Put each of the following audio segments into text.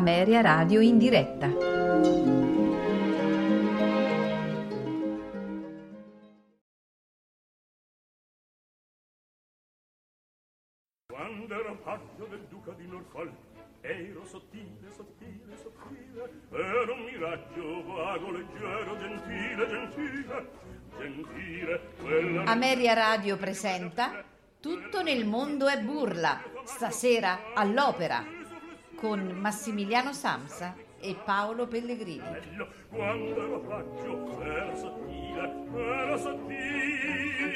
Ameria Radio in diretta. Quando ero paggio del duca di Norfolk, ero sottile, sottile, sottile, ero un miraggio vago, leggero, gentile, gentile, gentile, quella... Ameria Radio presenta Tutto nel mondo è burla, stasera all'opera, con Massimiliano Samsa e Paolo Pellegrini. bello. Quando ero paggio, ero sottile, ero sottile,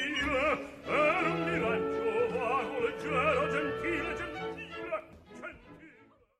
ero un miraggio vago, leggero, gentile, gentile, gentile.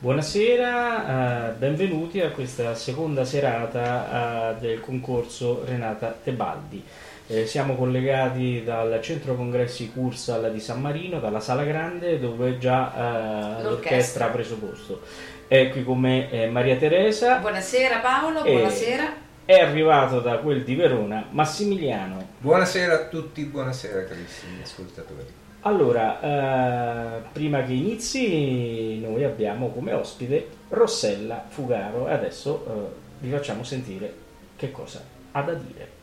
Buonasera, eh, benvenuti a questa seconda serata eh, del concorso Renata Tebaldi. Eh, siamo collegati dal centro congressi Cursal di San Marino, dalla sala grande dove già eh, l'orchestra ha preso posto. È qui con me eh, Maria Teresa, Buonasera Paolo, E- buonasera. è arrivato da quel di Verona Massimiliano. Buonasera a tutti, buonasera carissimi ascoltatori. Allora, eh, prima che inizi, noi abbiamo come ospite Rossella Fugaro e adesso eh, vi facciamo sentire che cosa ha da dire.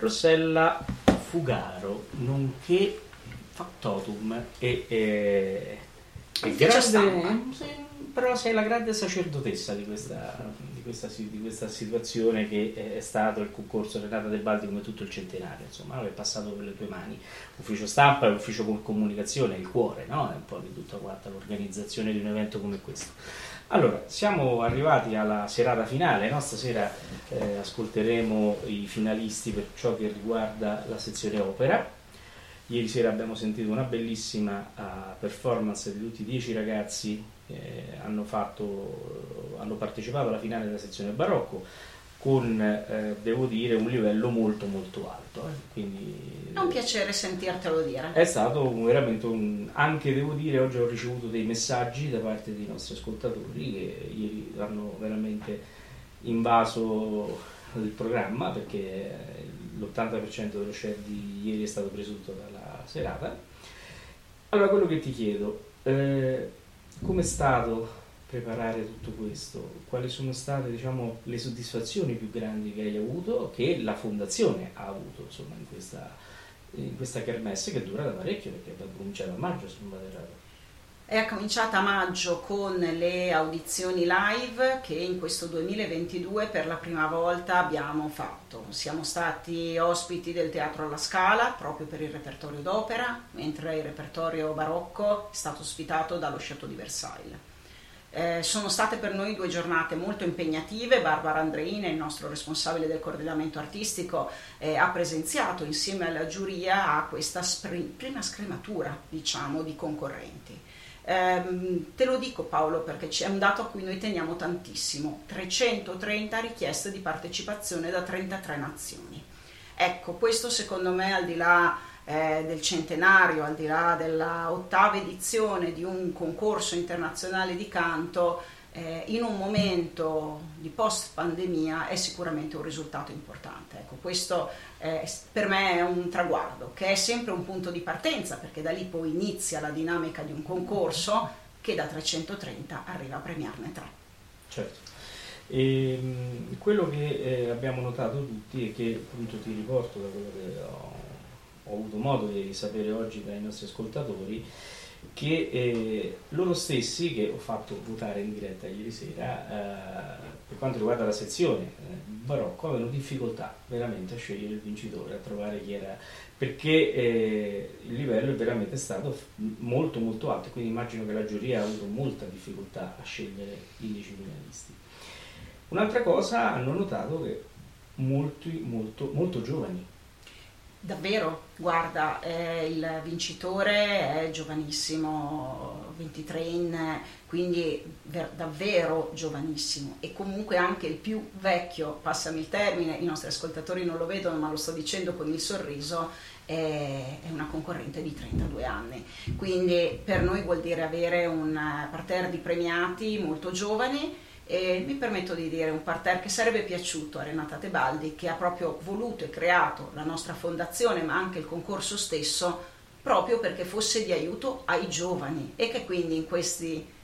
Rossella Fugaro, nonché factotum e, e, e grande, però sei la grande sacerdotessa di questa, questa, di questa situazione che è- stato il concorso Renata De Baldi come tutto il centenario, insomma, è passato per le tue mani. Ufficio stampa e ufficio com- comunicazione il cuore, no? È un po' di tutta quanta l'organizzazione di un evento come questo. Allora, siamo arrivati alla serata finale, no? stasera eh, ascolteremo i finalisti per ciò che riguarda la sezione opera. Ieri sera abbiamo sentito una bellissima eh, performance di tutti i dieci ragazzi che hanno, fatto, hanno partecipato alla finale della sezione barocco. con, eh, devo dire, un livello molto molto alto. Eh. Quindi, è un piacere sentirtelo dire. È stato un, veramente un... anche devo dire, oggi ho ricevuto dei messaggi da parte dei nostri ascoltatori che ieri hanno veramente invaso il programma perché l'80% dello share di ieri è stato preso tutto dalla serata. Allora, quello che ti chiedo, eh, come è stato preparare tutto questo? Quali sono state diciamo, le soddisfazioni più grandi che hai avuto, che la fondazione ha avuto insomma, in, questa, in questa kermesse che dura da parecchio perché è cominciato a maggio se non vado errato. È cominciata a maggio con le audizioni live che in questo 2022 per la prima volta abbiamo fatto. Siamo stati ospiti del Teatro alla Scala proprio per il repertorio d'opera, mentre il repertorio barocco è stato ospitato dallo Chateau di Versailles. Eh, sono state per noi due giornate molto impegnative, Barbara Andreina, il nostro responsabile del coordinamento artistico, eh, ha presenziato insieme alla giuria a questa spri- prima scrematura diciamo, di concorrenti. Eh, te lo dico Paolo perché c'è un dato a cui noi teniamo tantissimo, 330 richieste di partecipazione da 33 nazioni. Ecco, questo secondo me al di là eh, del centenario, al di là della ottava edizione di un concorso internazionale di canto, eh, in un momento di post pandemia è sicuramente un risultato importante. Ecco, questo eh, per me è un traguardo, che è sempre un punto di partenza, perché da lì poi inizia la dinamica di un concorso che da 330 arriva a premiarne tre. Certo. E, ehm, quello che eh, abbiamo notato tutti e che appunto ti riporto da quello che ho ho avuto modo di sapere oggi dai nostri ascoltatori, che eh, loro stessi, che ho fatto votare in diretta ieri sera, eh, per quanto riguarda la sezione eh, barocco, avevano difficoltà veramente a scegliere il vincitore, a trovare chi era, perché eh, il livello è veramente stato molto molto alto, quindi immagino che la giuria ha avuto molta difficoltà a scegliere i 10 finalisti. Un'altra cosa hanno notato che molti, molto, molto giovani, Davvero, guarda, eh, il vincitore è giovanissimo, 23enne, quindi ver- davvero giovanissimo e comunque anche il più vecchio, passami il termine, i nostri ascoltatori non lo vedono ma lo sto dicendo con il sorriso, è, una concorrente di 32 anni. Quindi per noi vuol dire avere un parterre di premiati molto giovani e mi permetto di dire un parterre che sarebbe piaciuto a Renata Tebaldi, che ha proprio voluto e creato la nostra fondazione, ma anche il concorso stesso, proprio perché fosse di aiuto ai giovani e che quindi in queste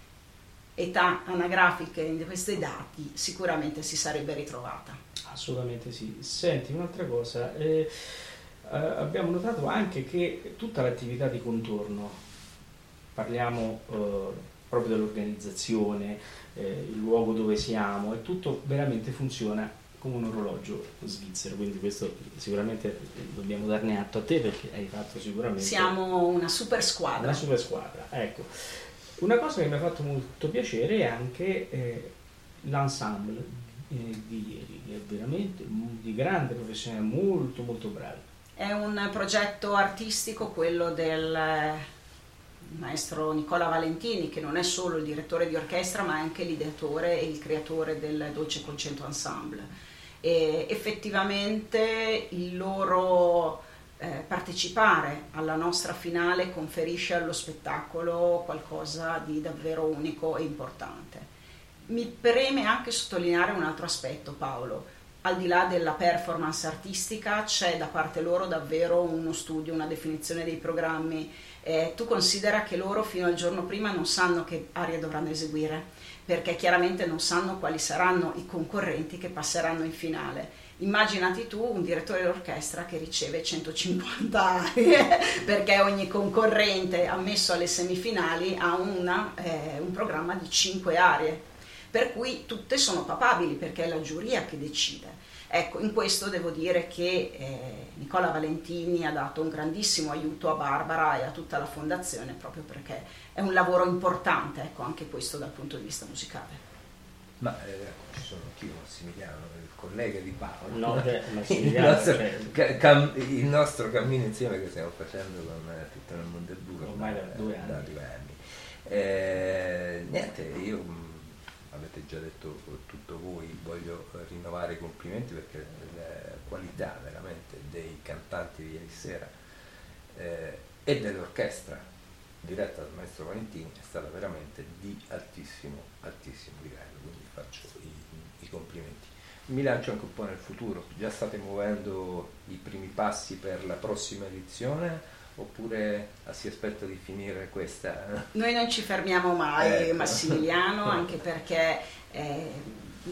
età anagrafiche, in questi dati, sicuramente si sarebbe ritrovata. Assolutamente sì. Senti, un'altra cosa, eh, eh, abbiamo notato anche che tutta l'attività di contorno, parliamo eh, proprio dell'organizzazione, eh, il luogo dove siamo e tutto veramente funziona come un orologio svizzero, quindi questo sicuramente dobbiamo darne atto a te perché hai fatto sicuramente... Siamo una super squadra. Una super squadra, ecco. Una cosa che mi ha fatto molto piacere è anche eh, l'ensemble eh, di ieri, che è veramente di grande professionalità, molto molto bravi. È un progetto artistico quello del il maestro Nicola Valentini, che non è solo il direttore di orchestra, ma è anche l'ideatore e il creatore del Dolce Concento Ensemble. E effettivamente il loro eh, partecipare alla nostra finale conferisce allo spettacolo qualcosa di davvero unico e importante. Mi preme anche sottolineare un altro aspetto, Paolo. Al di là della performance artistica c'è da parte loro davvero uno studio, una definizione dei programmi eh, tu considera che loro fino al giorno prima non sanno che aria dovranno eseguire, perché chiaramente non sanno quali saranno i concorrenti che passeranno in finale. Immaginati tu un direttore d'orchestra che riceve 150 arie perché ogni concorrente ammesso alle semifinali ha una, eh, un programma di 5 arie, per cui tutte sono papabili perché è la giuria che decide. Ecco, in questo devo dire che eh, Nicola Valentini ha dato un grandissimo aiuto a Barbara e a tutta la fondazione proprio perché è un lavoro importante, ecco, anche questo dal punto di vista musicale. Ma eh, ci sono anch'io Massimiliano, il collega di Paolo. No, il, nostro, cioè... cam, il, nostro, cammino insieme che stiamo facendo con eh, tutto nel mondo del buco ormai da due anni. Da due anni. Eh, niente, io avete già detto tutto voi, voglio rinnovare i complimenti perché la qualità veramente dei cantanti di ieri sera eh, e dell'orchestra diretta dal maestro Valentini è stata veramente di altissimo, altissimo livello, faccio i, i complimenti. Mi lancio anche un po' nel futuro, già state muovendo i primi passi per la prossima edizione oppure si aspetta di finire questa? Noi non ci fermiamo mai, Ecco. Massimiliano, anche perché eh,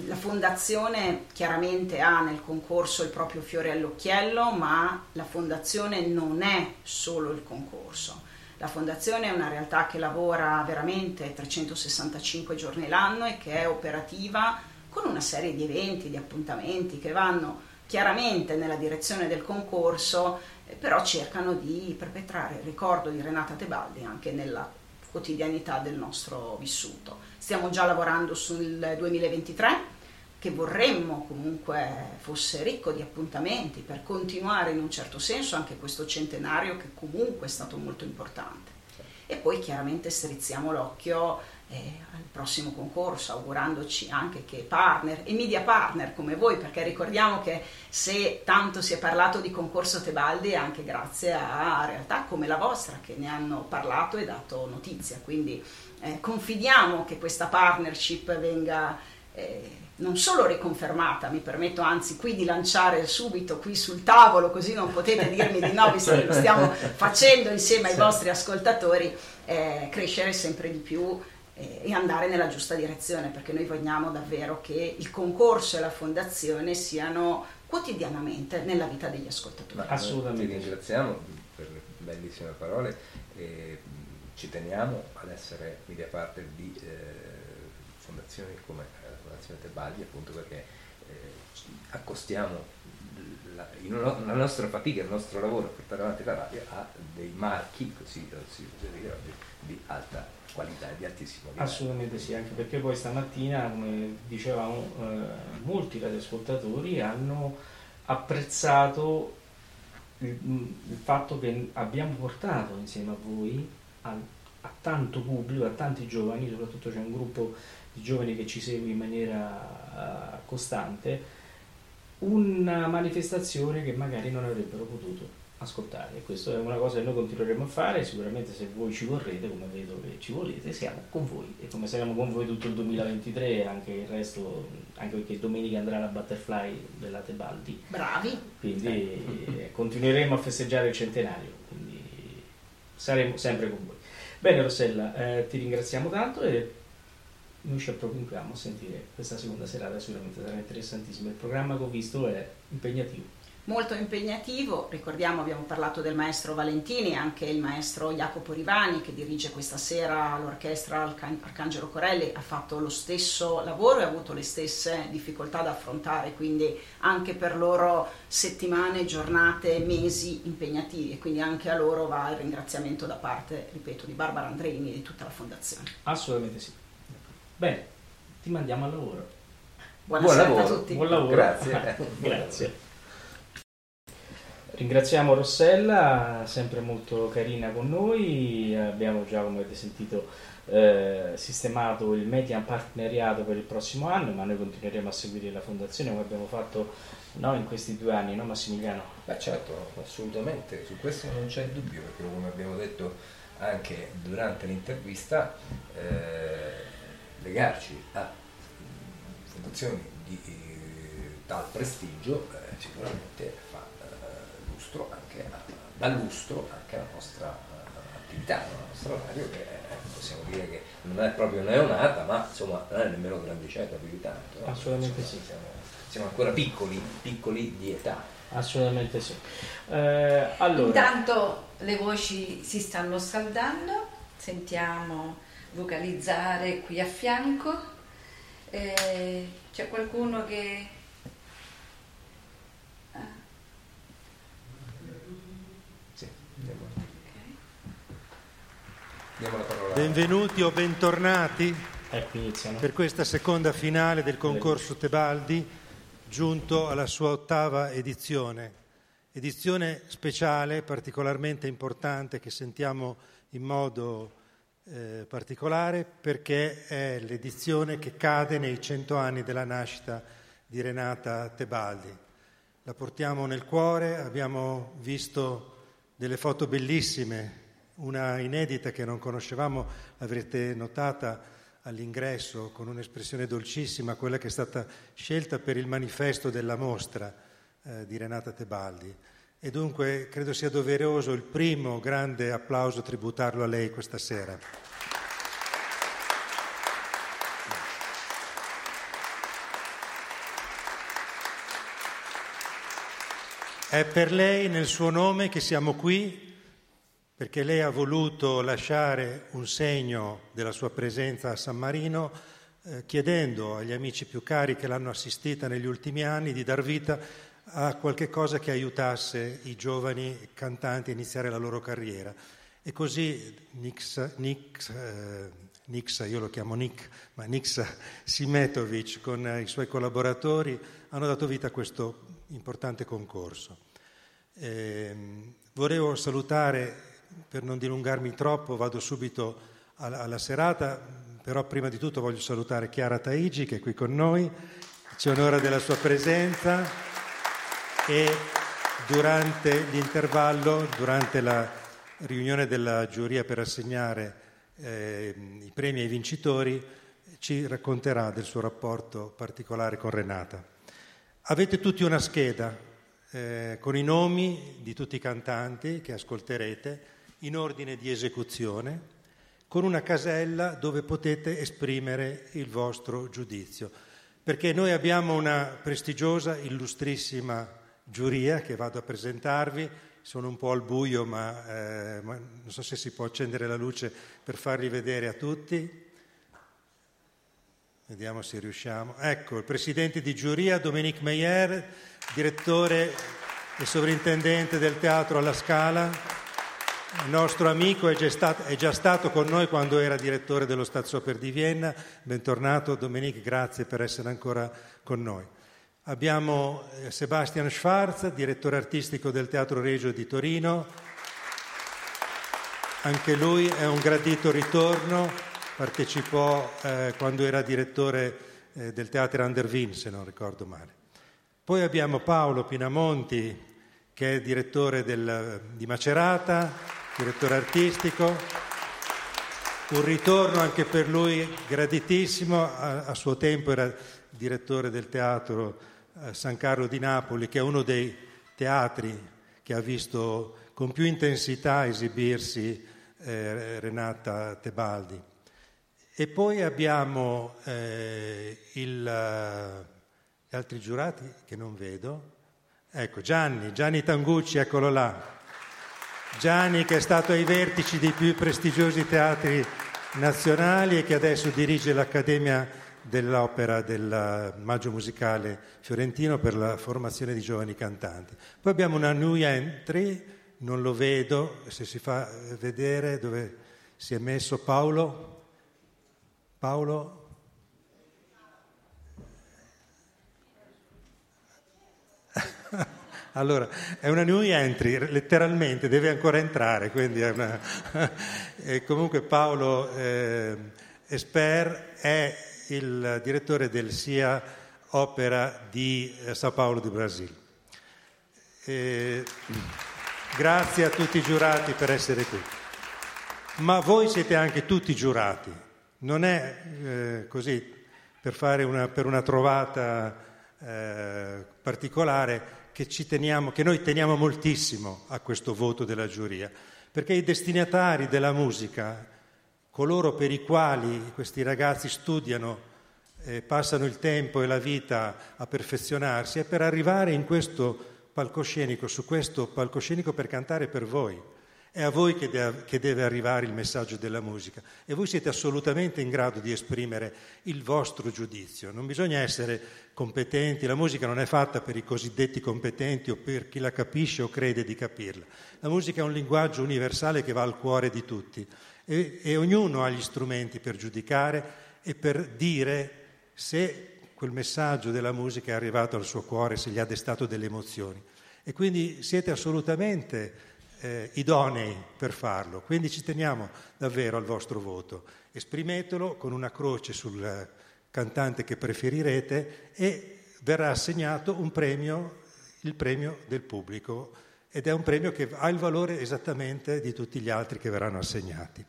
la fondazione chiaramente ha nel concorso il proprio fiore all'occhiello, ma la fondazione non è solo il concorso. La fondazione è una realtà che lavora veramente 365 giorni l'anno e che è operativa con una serie di eventi, di appuntamenti che vanno chiaramente nella direzione del concorso, eh, però cercano di perpetrare il ricordo di Renata Tebaldi anche nella quotidianità del nostro vissuto. Stiamo già lavorando sul 2023 che vorremmo comunque fosse ricco di appuntamenti per continuare in un certo senso anche questo centenario che comunque è stato molto importante. E poi chiaramente strizziamo l'occhio eh, al prossimo concorso, augurandoci anche che partner e media partner come voi, perché ricordiamo che se tanto si è parlato di concorso Tebaldi è anche grazie a realtà come la vostra che ne hanno parlato e dato notizia. Quindi eh, confidiamo che questa partnership venga eh, non solo riconfermata, mi permetto anzi qui di lanciare subito qui sul tavolo, così non potete dirmi di no, visto che lo stiamo facendo insieme ai Sì. vostri ascoltatori, eh, crescere sempre di più eh, e andare nella giusta direzione, perché noi vogliamo davvero che il concorso e la fondazione siano quotidianamente nella vita degli ascoltatori. Ma Assolutamente. Ti ringraziamo per le bellissime parole e mh, ci teniamo ad essere media partner di eh, fondazioni come Fondazione Tebaldi appunto perché eh, accostiamo la, no- la nostra fatica, il nostro lavoro a portare avanti la radio a dei marchi, così si può dire di alta qualità di altissimo livello. Assolutamente sì, anche perché poi stamattina, come dicevamo, eh, molti radioascoltatori hanno apprezzato il, il fatto che abbiamo portato insieme a voi, a, a tanto pubblico, a tanti giovani, soprattutto c'è un gruppo di giovani che ci segue in maniera eh, costante, una manifestazione che magari non avrebbero potuto ascoltare. Questa è una cosa che noi continueremo a fare. Sicuramente, se voi ci vorrete, come vedo che ci volete, siamo con voi. E come saremo con voi tutto il 2023 e anche il resto, anche perché domenica andrà la butterfly della Tebaldi. Bravi, Quindi eh, continueremo a festeggiare il centenario. Quindi saremo sempre con voi. Bene, Rossella, eh, ti ringraziamo tanto e noi ci approfondiamo a sentire questa seconda serata, sicuramente sarà interessantissima. Il programma che ho visto è impegnativo. molto impegnativo. Ricordiamo, abbiamo parlato del maestro Valentini, anche il maestro Jacopo Rivani che dirige questa sera l'orchestra Arcan- Arcangelo Corelli ha fatto lo stesso lavoro e ha avuto le stesse difficoltà da affrontare, quindi anche per loro settimane, giornate, mesi impegnativi e quindi anche a loro va il ringraziamento da parte, ripeto, di Barbara Andreini e di tutta la fondazione. Assolutamente sì. Bene, ti mandiamo al lavoro. Buona Buon lavoro. a tutti. Buon lavoro. Grazie. Grazie. Ringraziamo Rossella, sempre molto carina con noi. Abbiamo già, come avete sentito, eh, sistemato il media partneriato per il prossimo anno, ma noi continueremo a seguire la fondazione come abbiamo fatto no, in questi due anni, no Massimiliano? Beh certo, assolutamente, su questo non c'è dubbio, perché come abbiamo detto anche durante l'intervista, eh, legarci a fondazioni di eh, tal prestigio eh, sicuramente fa eh, lustro anche a, dà lustro anche alla nostra eh, attività, alla nostra radio che eh, possiamo dire che non è proprio neonata, ma insomma non è nemmeno grandicetta più di tanto. no? Assolutamente Insomma, sì. Siamo, siamo ancora piccoli, piccoli di età. Assolutamente sì. Eh, allora, Intanto le voci si stanno scaldando, sentiamo vocalizzare qui a fianco. Eh, c'è qualcuno che... Ah, Sì, andiamo. Diamo la parola. Benvenuti o bentornati ecco per questa seconda finale del concorso Tebaldi, giunto alla sua ottava edizione. Edizione speciale, particolarmente importante, che sentiamo in modo eh, particolare perché è l'edizione che cade nei cento anni della nascita di Renata Tebaldi. La portiamo nel cuore, abbiamo visto delle foto bellissime, una inedita che non conoscevamo, l'avrete notata all'ingresso con un'espressione dolcissima, quella che è stata scelta per il manifesto della mostra eh, di Renata Tebaldi. E dunque credo sia doveroso il primo grande applauso tributarlo a lei questa sera. È per lei, nel suo nome, che siamo qui, perché lei ha voluto lasciare un segno della sua presenza a San Marino, eh, chiedendo agli amici più cari che l'hanno assistita negli ultimi anni di dar vita a qualche cosa che aiutasse i giovani cantanti a iniziare la loro carriera. E così Nix, Nix, eh, Nixa, io lo chiamo Nick, ma Nixa Simetovic con i suoi collaboratori hanno dato vita a questo importante concorso. Eh, volevo salutare, per non dilungarmi troppo, vado subito alla, alla, serata, però prima di tutto voglio salutare Chiara Taigi che è qui con noi, ci onora della sua presenza e durante l'intervallo, durante la riunione della giuria per assegnare eh, i premi ai vincitori, ci racconterà del suo rapporto particolare con Renata. Avete tutti una scheda eh, con i nomi di tutti i cantanti che ascolterete in ordine di esecuzione, con una casella dove potete esprimere il vostro giudizio. Perché noi abbiamo una prestigiosa, illustrissima giuria che vado a presentarvi, sono un po' al buio, ma, eh, ma non so se si può accendere la luce per farli vedere a tutti. Vediamo se riusciamo. Ecco, il presidente di giuria Dominique Meyer, direttore e sovrintendente del teatro alla Scala. Il nostro amico è già, stato, è già stato con noi quando era direttore dello Staatsoper di Vienna. Bentornato Dominique, grazie per essere ancora con noi. Abbiamo eh, Sebastian Schwarz, direttore artistico del Teatro Regio di Torino. Anche lui è un gradito ritorno partecipò eh, quando era direttore eh, del Teatro Andervin, se non ricordo male. Poi abbiamo Paolo Pinamonti, che è direttore del, di Macerata, direttore artistico. Un ritorno anche per lui graditissimo, a, a suo tempo era direttore del teatro eh, San Carlo di Napoli, che è uno dei teatri che ha visto con più intensità esibirsi eh, Renata Tebaldi. E poi abbiamo eh, il, uh, gli altri giurati che non vedo. Ecco, Gianni, Gianni Tangucci, eccolo là. Gianni che è stato ai vertici dei più prestigiosi teatri nazionali e che adesso dirige l'Accademia dell'Opera del Maggio Musicale Fiorentino per la formazione di giovani cantanti. Poi abbiamo una new entry, non lo vedo, se si fa vedere dove si è messo Paolo. Paolo? allora, è una new entry, letteralmente, deve ancora entrare, quindi è una... comunque Paolo eh, Esper è il direttore del SIA Opera di eh, Sao Paulo di Brasile. E grazie a tutti i giurati per essere qui. Ma voi siete anche tutti giurati, non è eh, così per fare una, per una trovata eh, particolare che, teniamo, che noi teniamo moltissimo a questo voto della giuria, perché i destinatari della musica, coloro per i quali questi ragazzi studiano, eh, passano il tempo e la vita a perfezionarsi, è per arrivare in questo palcoscenico, su questo palcoscenico per cantare per voi. È a voi che deve, che deve, arrivare il messaggio della musica e voi siete assolutamente in grado di esprimere il vostro giudizio. Non bisogna essere competenti, la musica non è fatta per i cosiddetti competenti o per chi la capisce o crede di capirla. La musica è un linguaggio universale che va al cuore di tutti e, e ognuno ha gli strumenti per giudicare e per dire se quel messaggio della musica è arrivato al suo cuore, se gli ha destato delle emozioni. E quindi siete assolutamente eh, idonei per farlo. Quindi ci teniamo davvero al vostro voto. Esprimetelo con una croce sul cantante che preferirete e verrà assegnato un premio, il premio del pubblico, ed è un premio che ha il valore esattamente di tutti gli altri che verranno assegnati.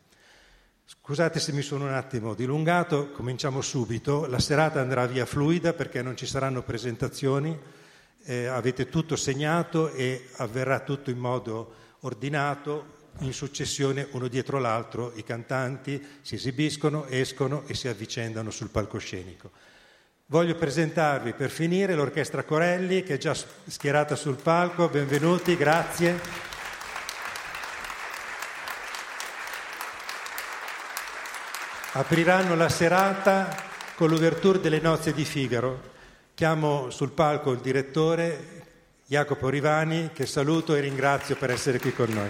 Scusate se mi sono un attimo dilungato, cominciamo subito. La serata andrà via fluida perché non ci saranno presentazioni, eh, avete tutto segnato e avverrà tutto in modo ordinato, in successione uno dietro l'altro, i cantanti si esibiscono, escono e si avvicendano sul palcoscenico. Voglio presentarvi per finire l'orchestra Corelli che è già schierata sul palco, benvenuti, grazie. Apriranno la serata con l'ouverture delle nozze di Figaro. Chiamo sul palco il direttore Jacopo Rivani che saluto e ringrazio per essere qui con noi.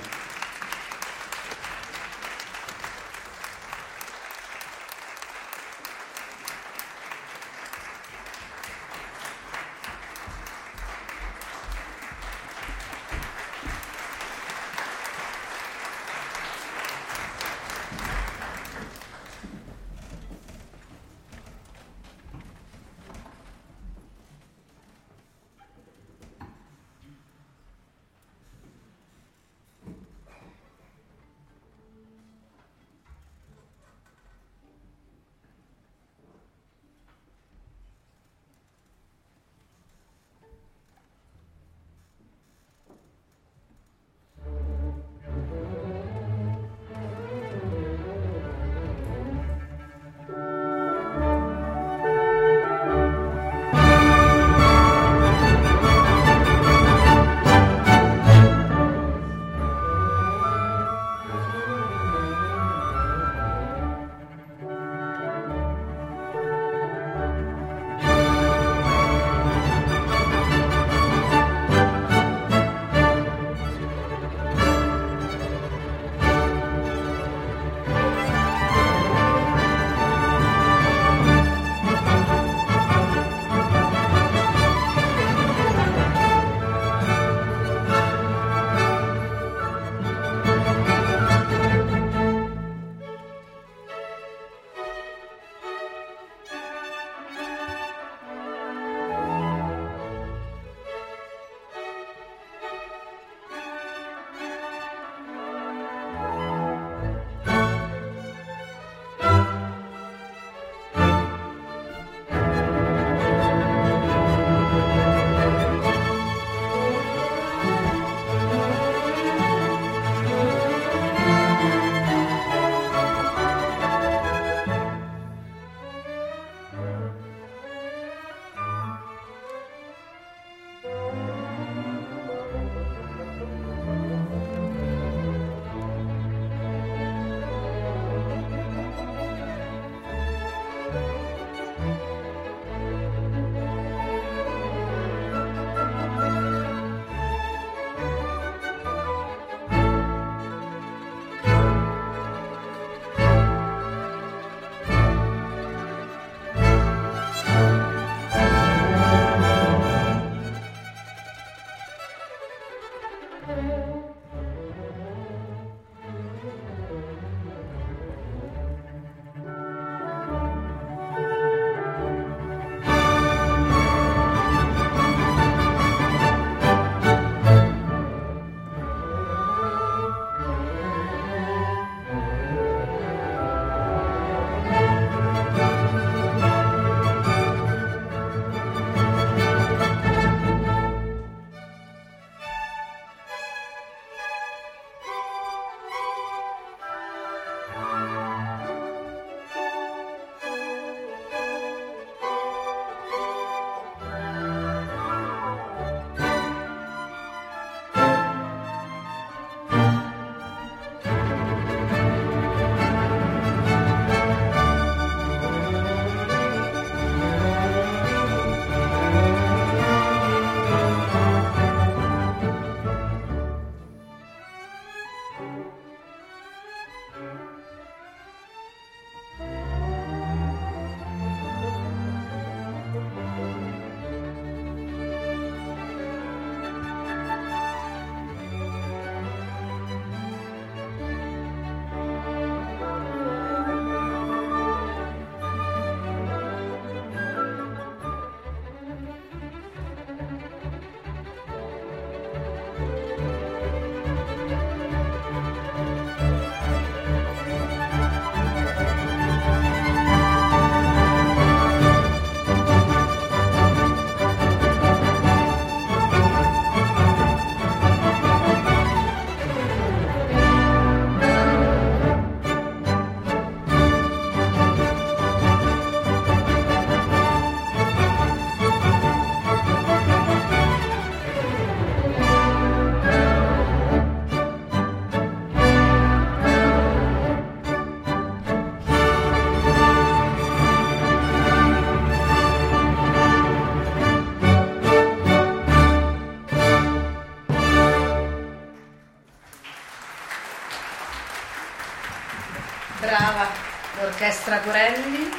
L'orchestra Corelli,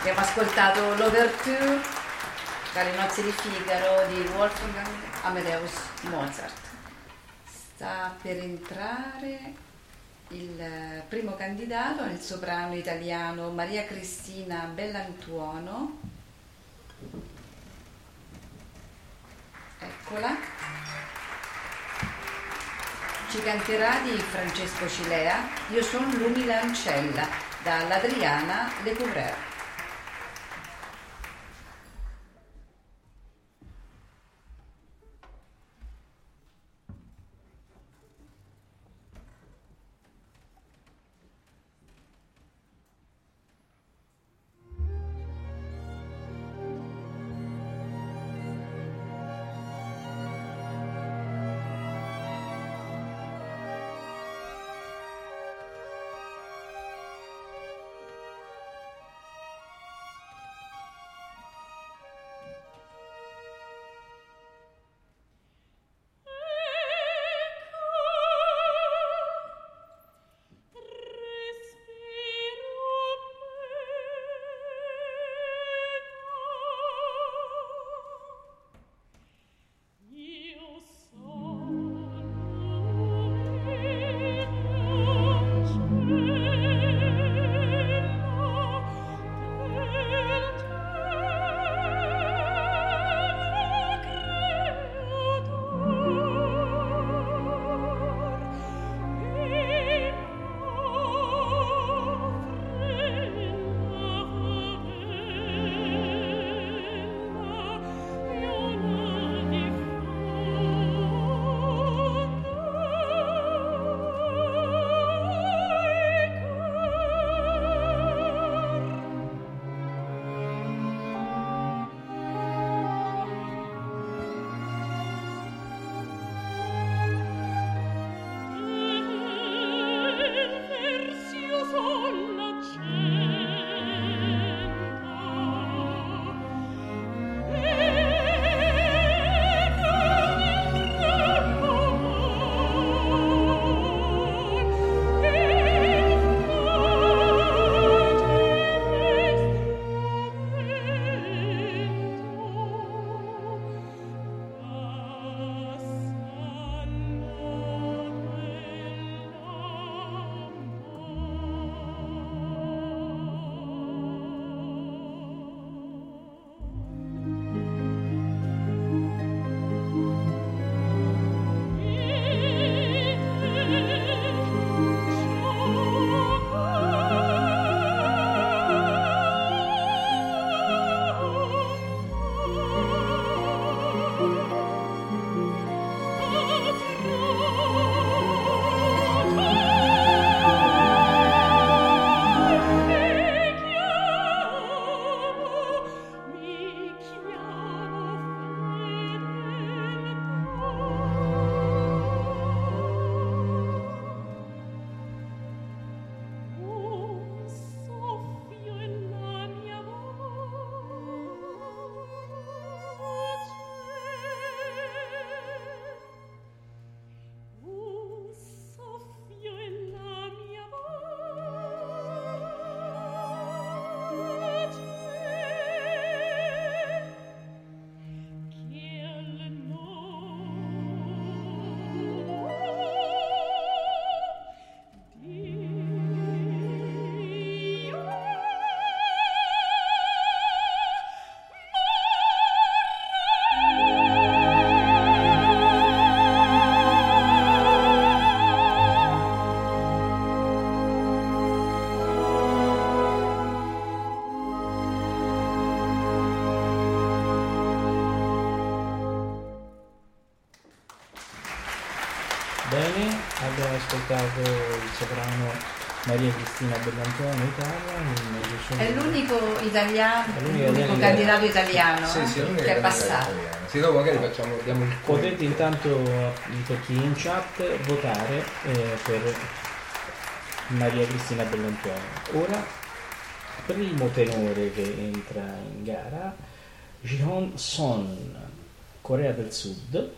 abbiamo ascoltato l'Overture dalle nozze di Figaro di Wolfgang Amadeus Mozart. Sta per entrare il primo candidato, il soprano italiano Maria Cristina Bellantuono. Eccola ci canterà di Francesco Cilea Io sono l'umile ancella dall'Adriana Le. ascoltato il soprano Maria Cristina Bellantone Italia è l'unico italiano è l'unico, l'unico candidato italiano sì, eh? sì, che è passato. sì, dopo magari facciamo, diamo il potete intanto per chi in chat votare eh, per Maria Cristina Bellantone. Ora primo tenore che entra in gara Jihon Son Corea del Sud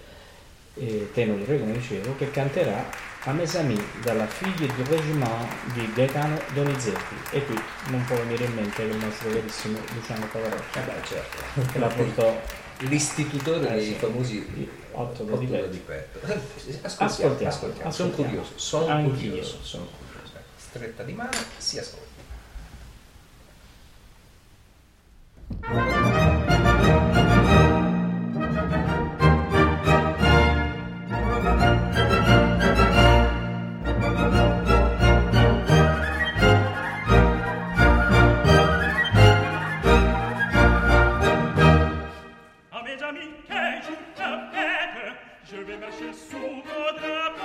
eh, tenore come dicevo che canterà a mes amis dalla figlia di Regiment di Gaetano Donizetti e qui non può venire in mente il nostro verissimo Luciano Pavarotti eh beh, certo. che la portò l'istitutore eh, dei sì. famosi 8 da dipetto, dipetto. Eh, ascoltiamo, ascoltiamo, ascoltiamo. sono curioso sono curioso, sono curioso stretta di mano si ascolta Je vais marcher sous ma drapeau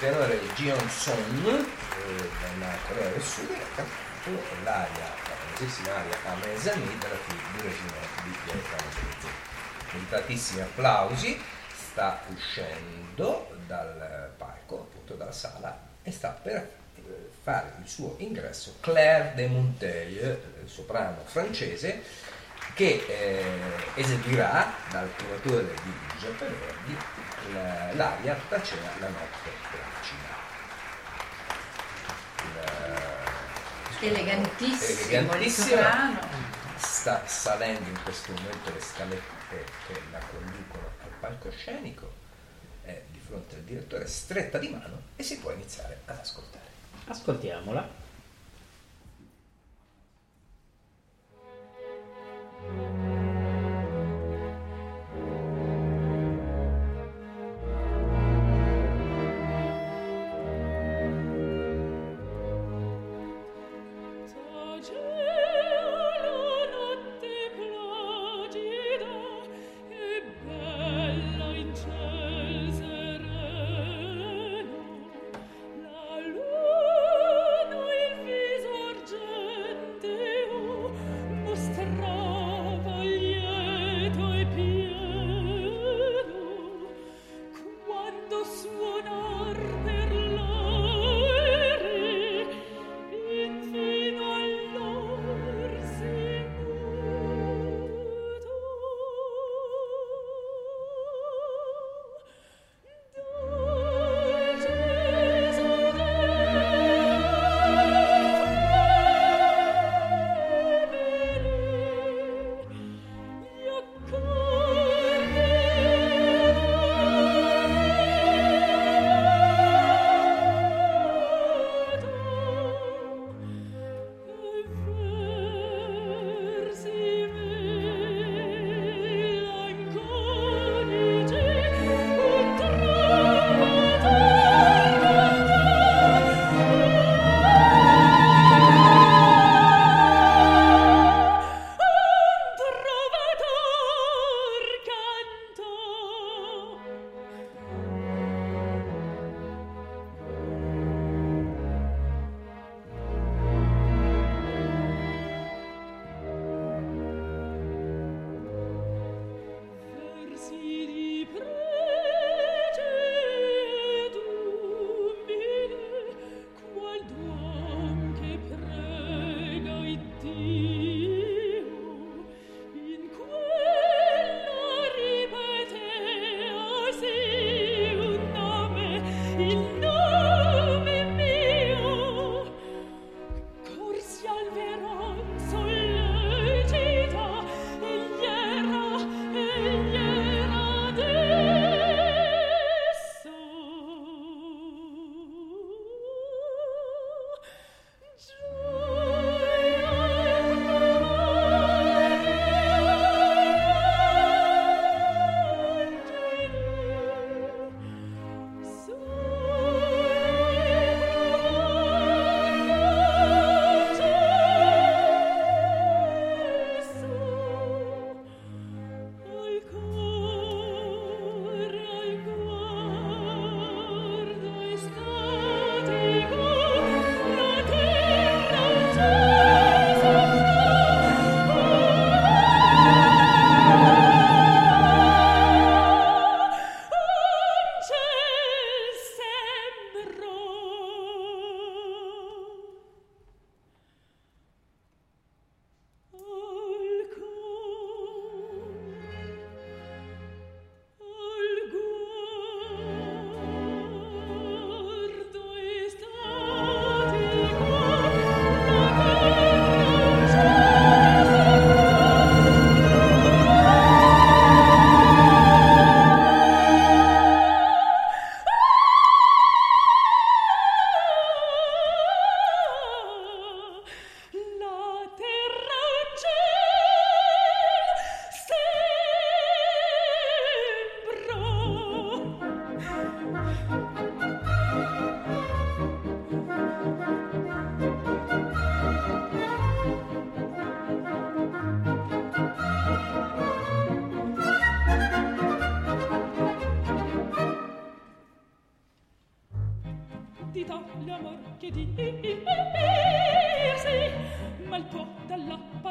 tenore Gion Son eh, della Corea del Sud ha cantato l'aria, la famosissima aria a mezzanì della film di regina di Pietro Meritatissimi applausi, sta uscendo dal palco, appunto dalla sala e sta per eh, fare il suo ingresso Claire de Monteil, soprano francese, che eh, eseguirà dal curatore di Giuseppe Verdi eh, l'aria Tacea la notte. Elegantissimo, elegantissimo sta salendo in questo momento le scalette che la conducono al palcoscenico è di fronte al direttore stretta di mano e si può iniziare ad ascoltare. Ascoltiamola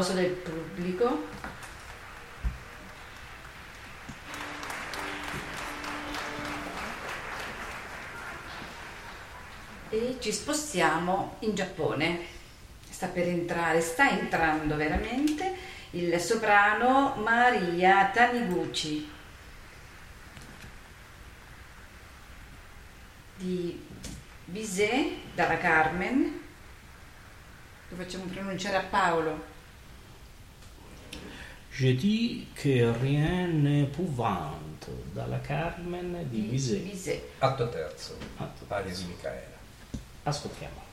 pausa del pubblico. E ci spostiamo in Giappone. Sta per entrare sta entrando veramente il soprano Maria Taniguchi di Bizet dalla Carmen lo facciamo pronunciare a Paolo Je dis que rien n'est pouvante dalla Carmen di Bizet. Bizet. Atto terzo, Atto aria di Micaela. Ascoltiamo.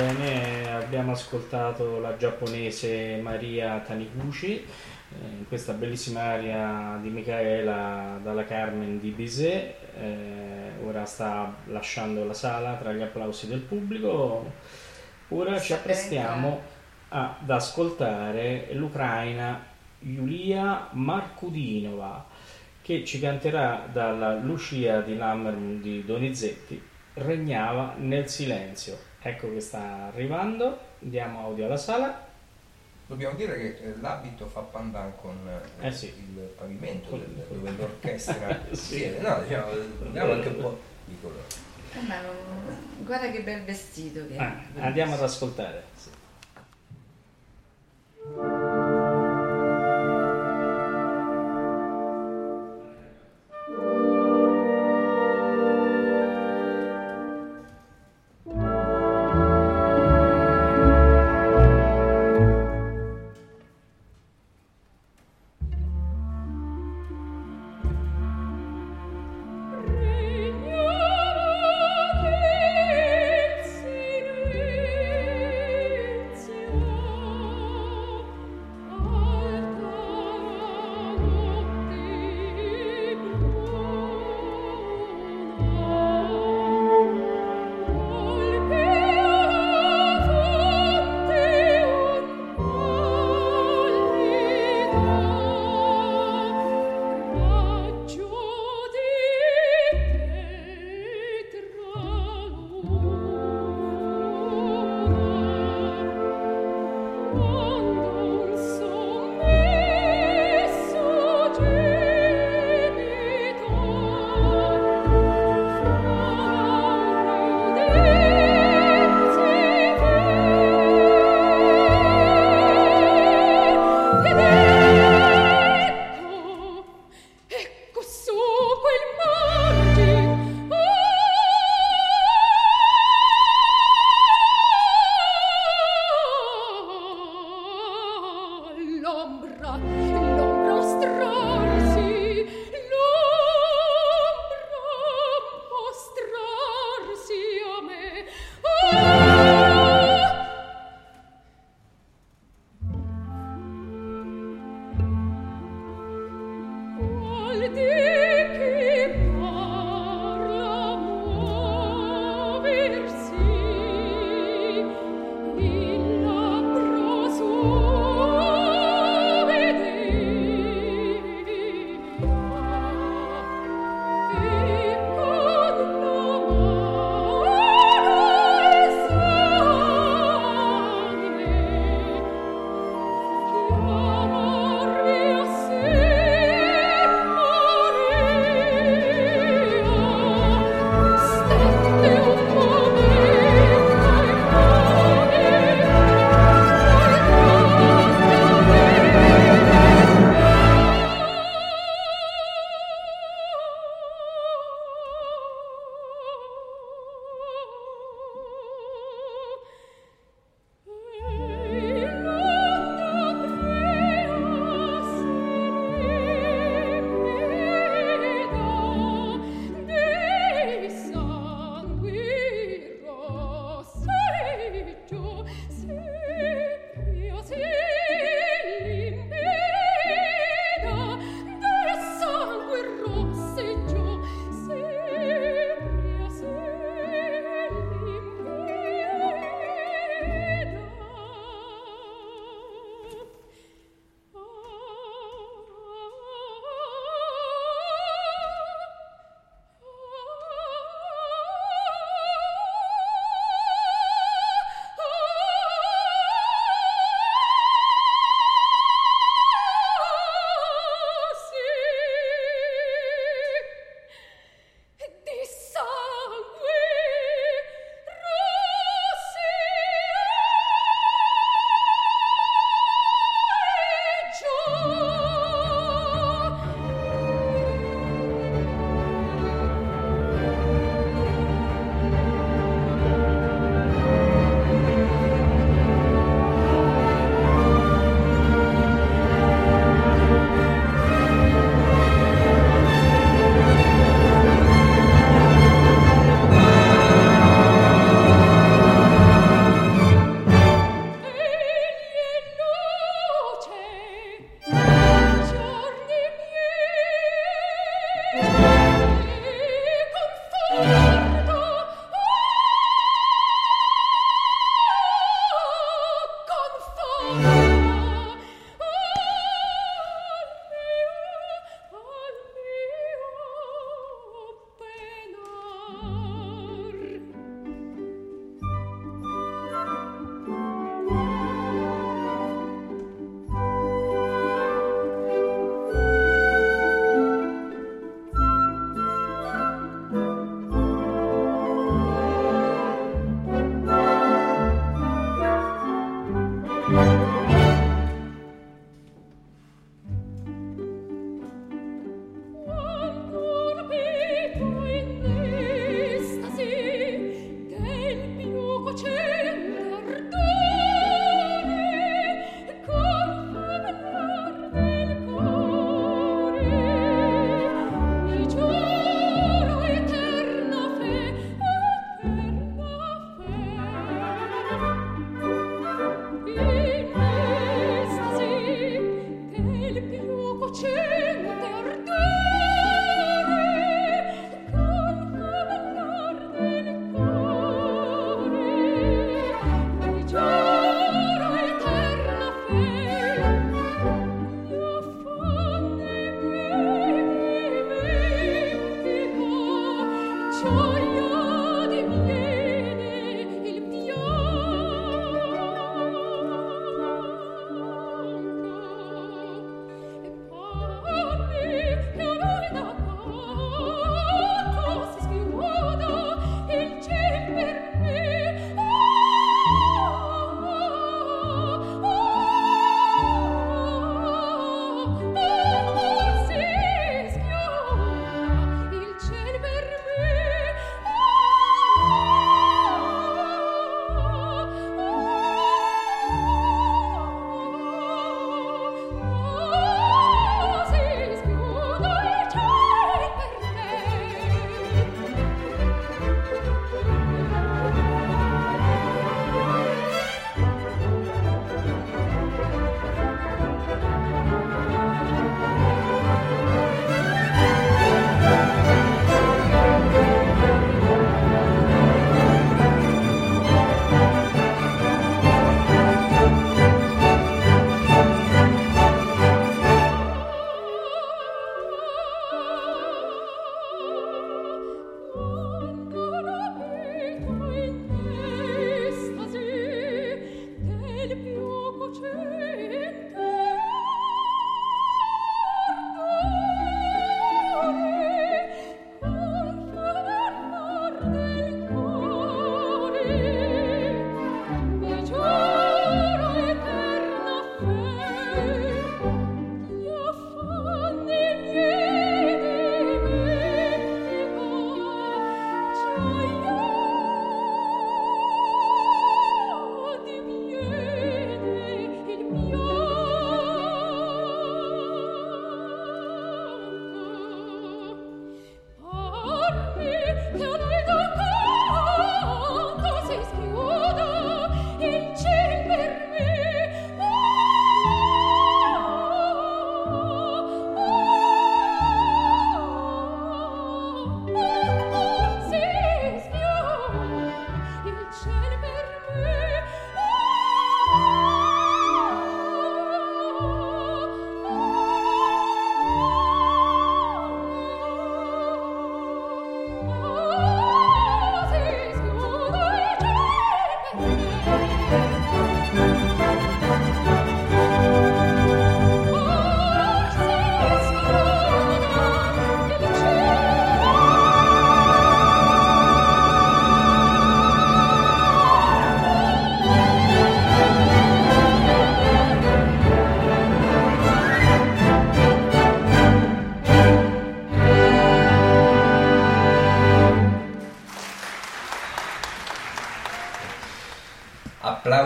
Bene, abbiamo ascoltato la giapponese Maria Taniguchi eh, in questa bellissima aria di Michaela dalla Carmen di Bizet. Eh, ora sta lasciando la sala tra gli applausi del pubblico. Ora ci apprestiamo ad ascoltare l'ucraina Yulia Markudinova che ci canterà dalla Lucia di Lammer di Donizetti Regnava nel silenzio. Ecco che sta arrivando, diamo audio alla sala. Dobbiamo dire che eh, l'abito fa pandan con eh, Eh sì. il pavimento del- dove l'orchestra Sì. siede. No, diciamo, diamo anche un po' di colore. Eh, guarda che bel vestito che Ah, andiamo ad ascoltare. Regnava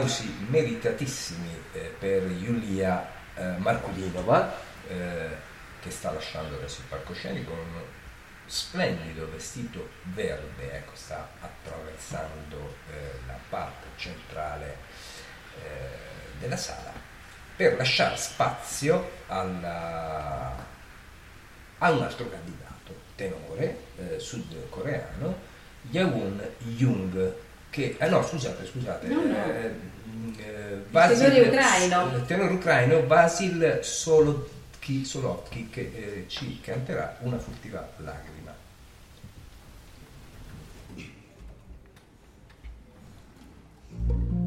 applausi meritatissimi eh, per Giulia eh, Markulinova eh, che sta lasciando adesso il palcoscenico con un splendido vestito verde, ecco, sta attraversando la parte centrale della sala per lasciare spazio alla- a un altro candidato, tenore eh, sudcoreano, Yeon Jung, che, ah no, scusate, scusate, No, no. eh, tenore ucraino. il tenore ucraino Vasil Solotki, Solotki che eh, ci canterà una furtiva lacrima. Una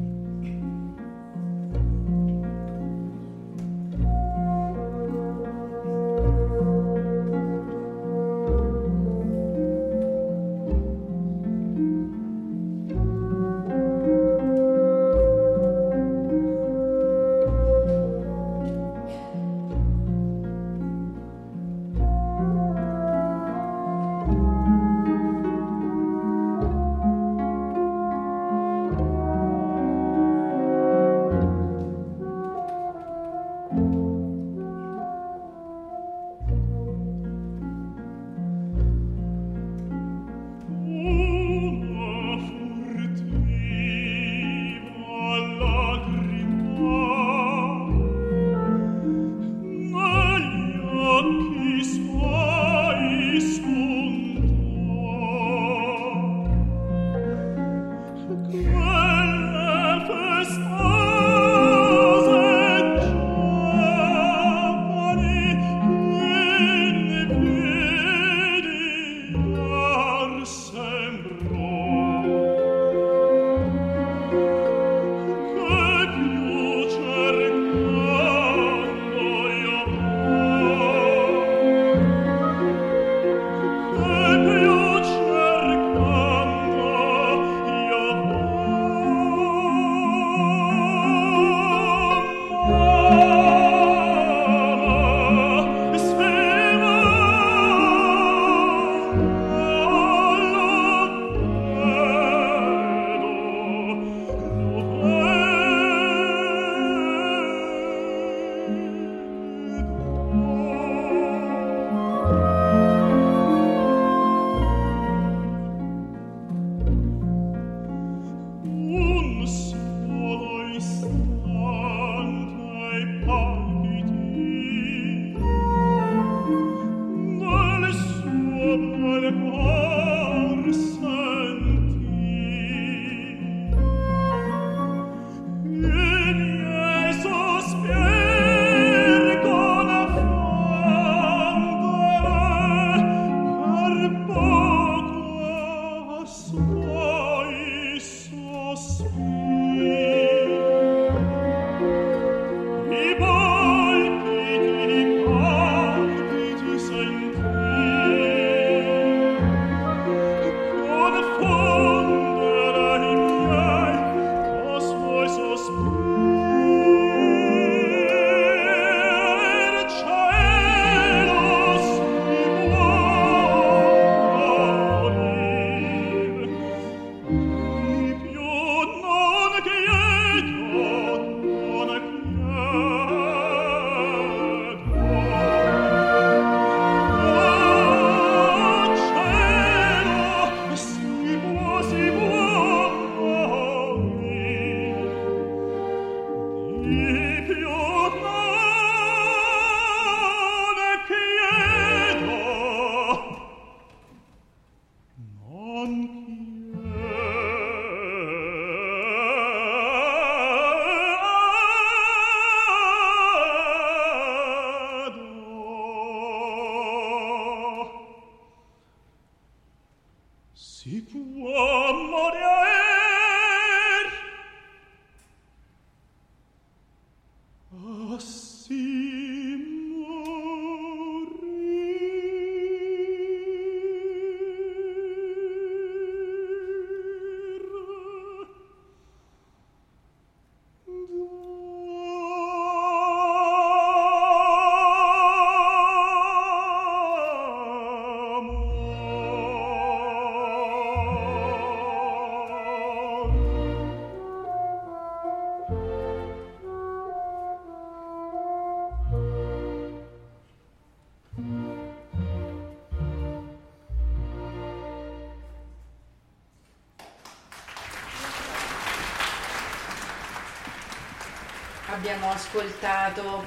ascoltato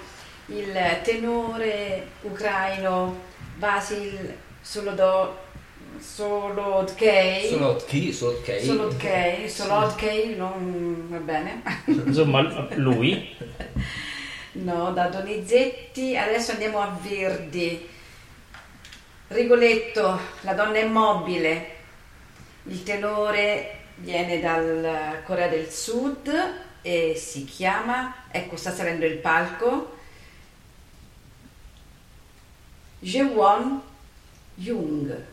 il tenore ucraino Vasil Solodo, Solodkei. Solotki, Solotki. Solodkei, Solodkei, non va bene. Insomma, lui No, da Donizetti. Adesso andiamo a Verdi. Rigoletto, la donna immobile. Il tenore viene dal Corea del Sud e si chiama, ecco sta salendo il palco, Jewon Jung.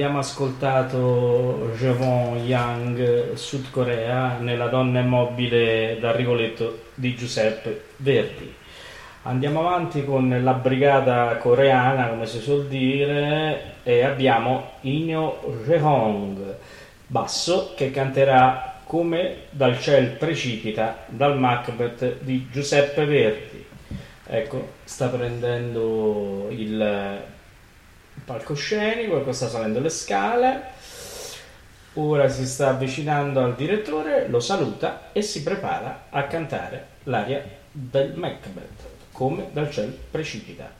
Abbiamo ascoltato Jevon Yang Sud Corea nella donna immobile da Rigoletto di Giuseppe Verdi. Andiamo avanti con la brigata coreana, come si suol dire, e abbiamo Inyo Jehong, basso, che canterà come dal ciel precipita dal Macbeth di Giuseppe Verdi. Ecco, sta prendendo il palcoscenico, ecco sta salendo le scale. Ora si sta avvicinando al direttore, lo saluta e si prepara a cantare l'aria del Macbeth, come dal ciel precipita.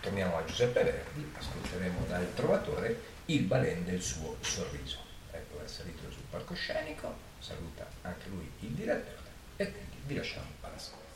torniamo a Giuseppe Verdi, ascolteremo dal Trovatore il balen del suo sorriso. Ecco, è salito sul palcoscenico, saluta anche lui il direttore e quindi vi lasciamo all'ascolto.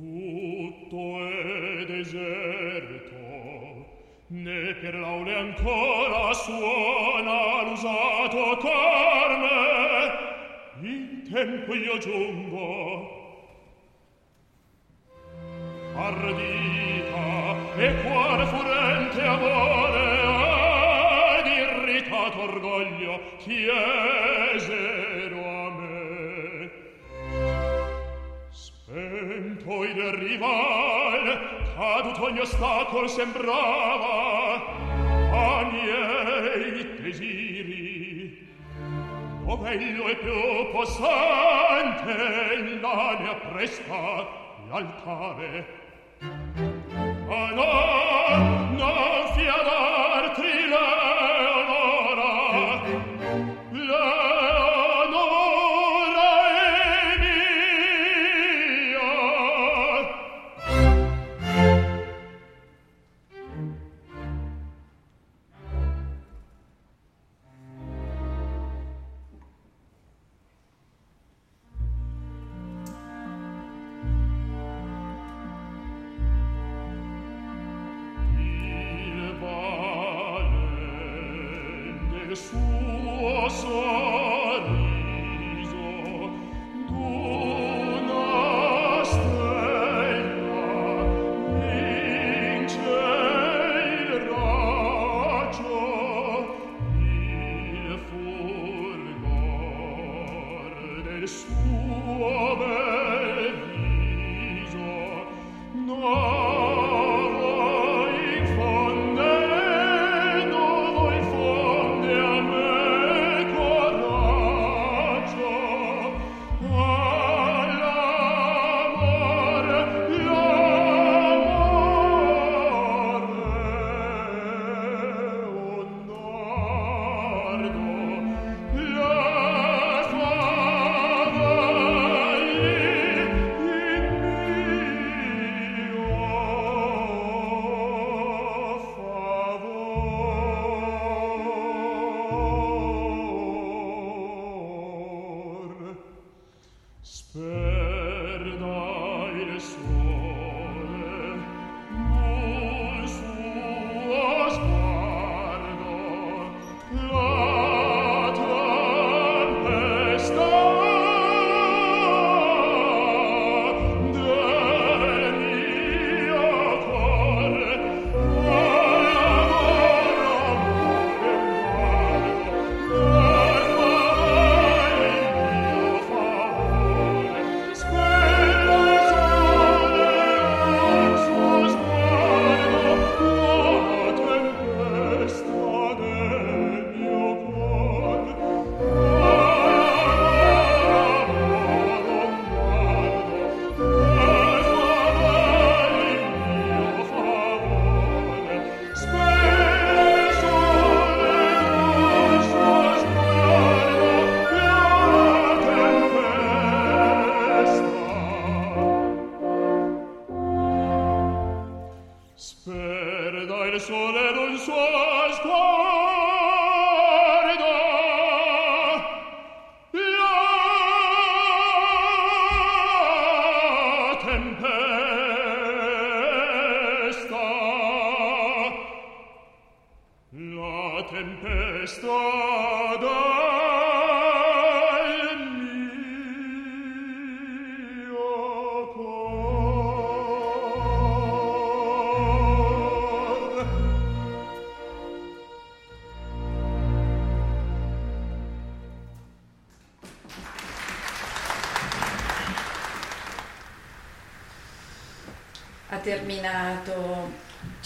tutto è deserto né per l'aule ancora suona l'usato corne in tempo io giungo. Ardita e cuore furente amore ed irritato orgoglio chi è poi del rival caduto ogni ostacol sembrava a miei desiri Ovello e più possante l'aria presta l'altare ma no non fiadare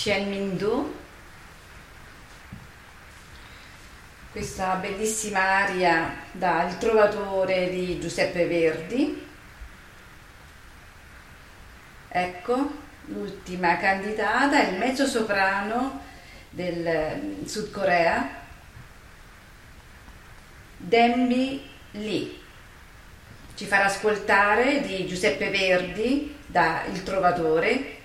Chien Mindu, questa bellissima aria da Il Trovatore di Giuseppe Verdi. Ecco, l'ultima candidata il mezzo soprano del mm, Sud Corea, Dembi Lee. Ci farà ascoltare di Giuseppe Verdi da Il Trovatore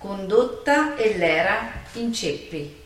condotta e l'era in ceppi.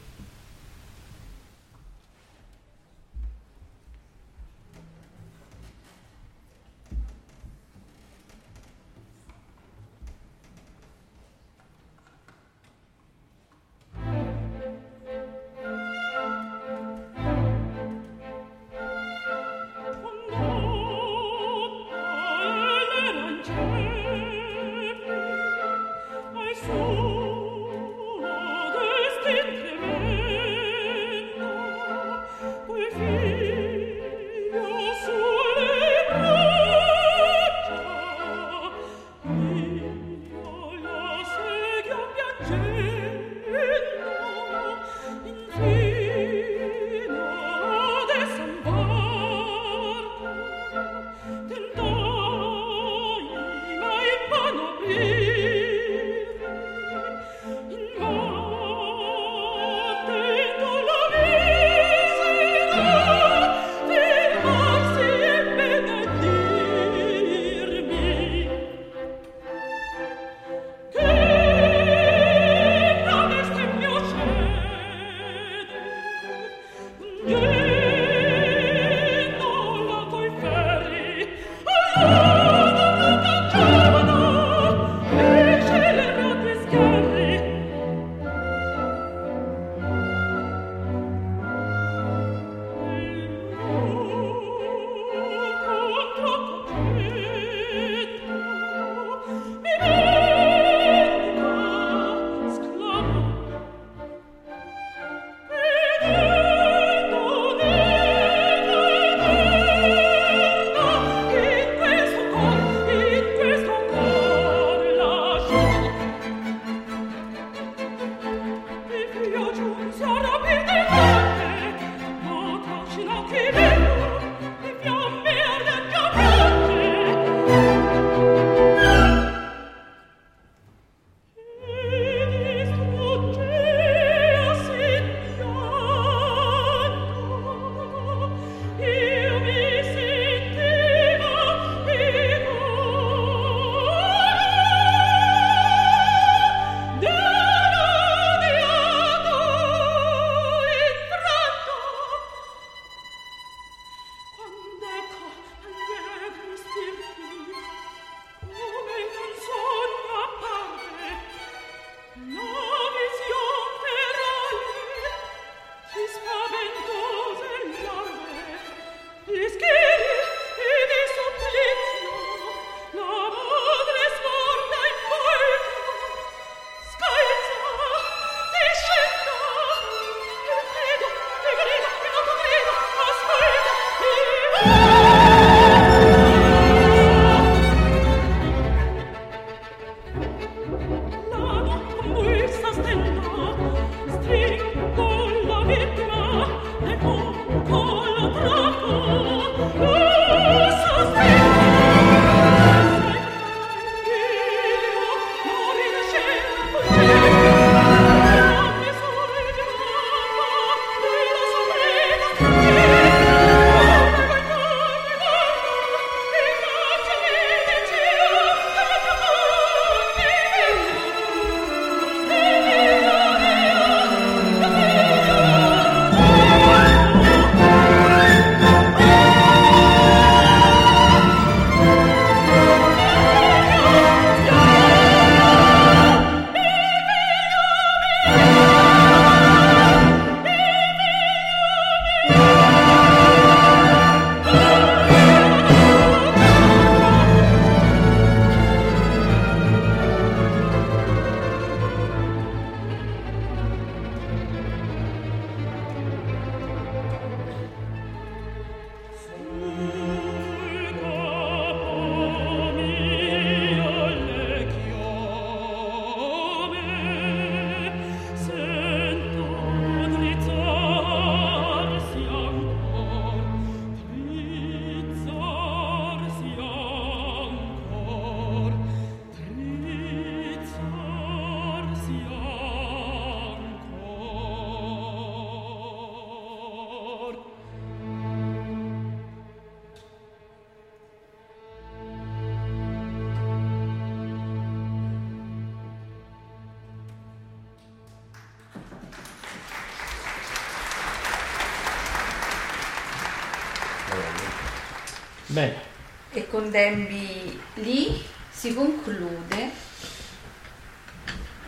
Dembi lì si conclude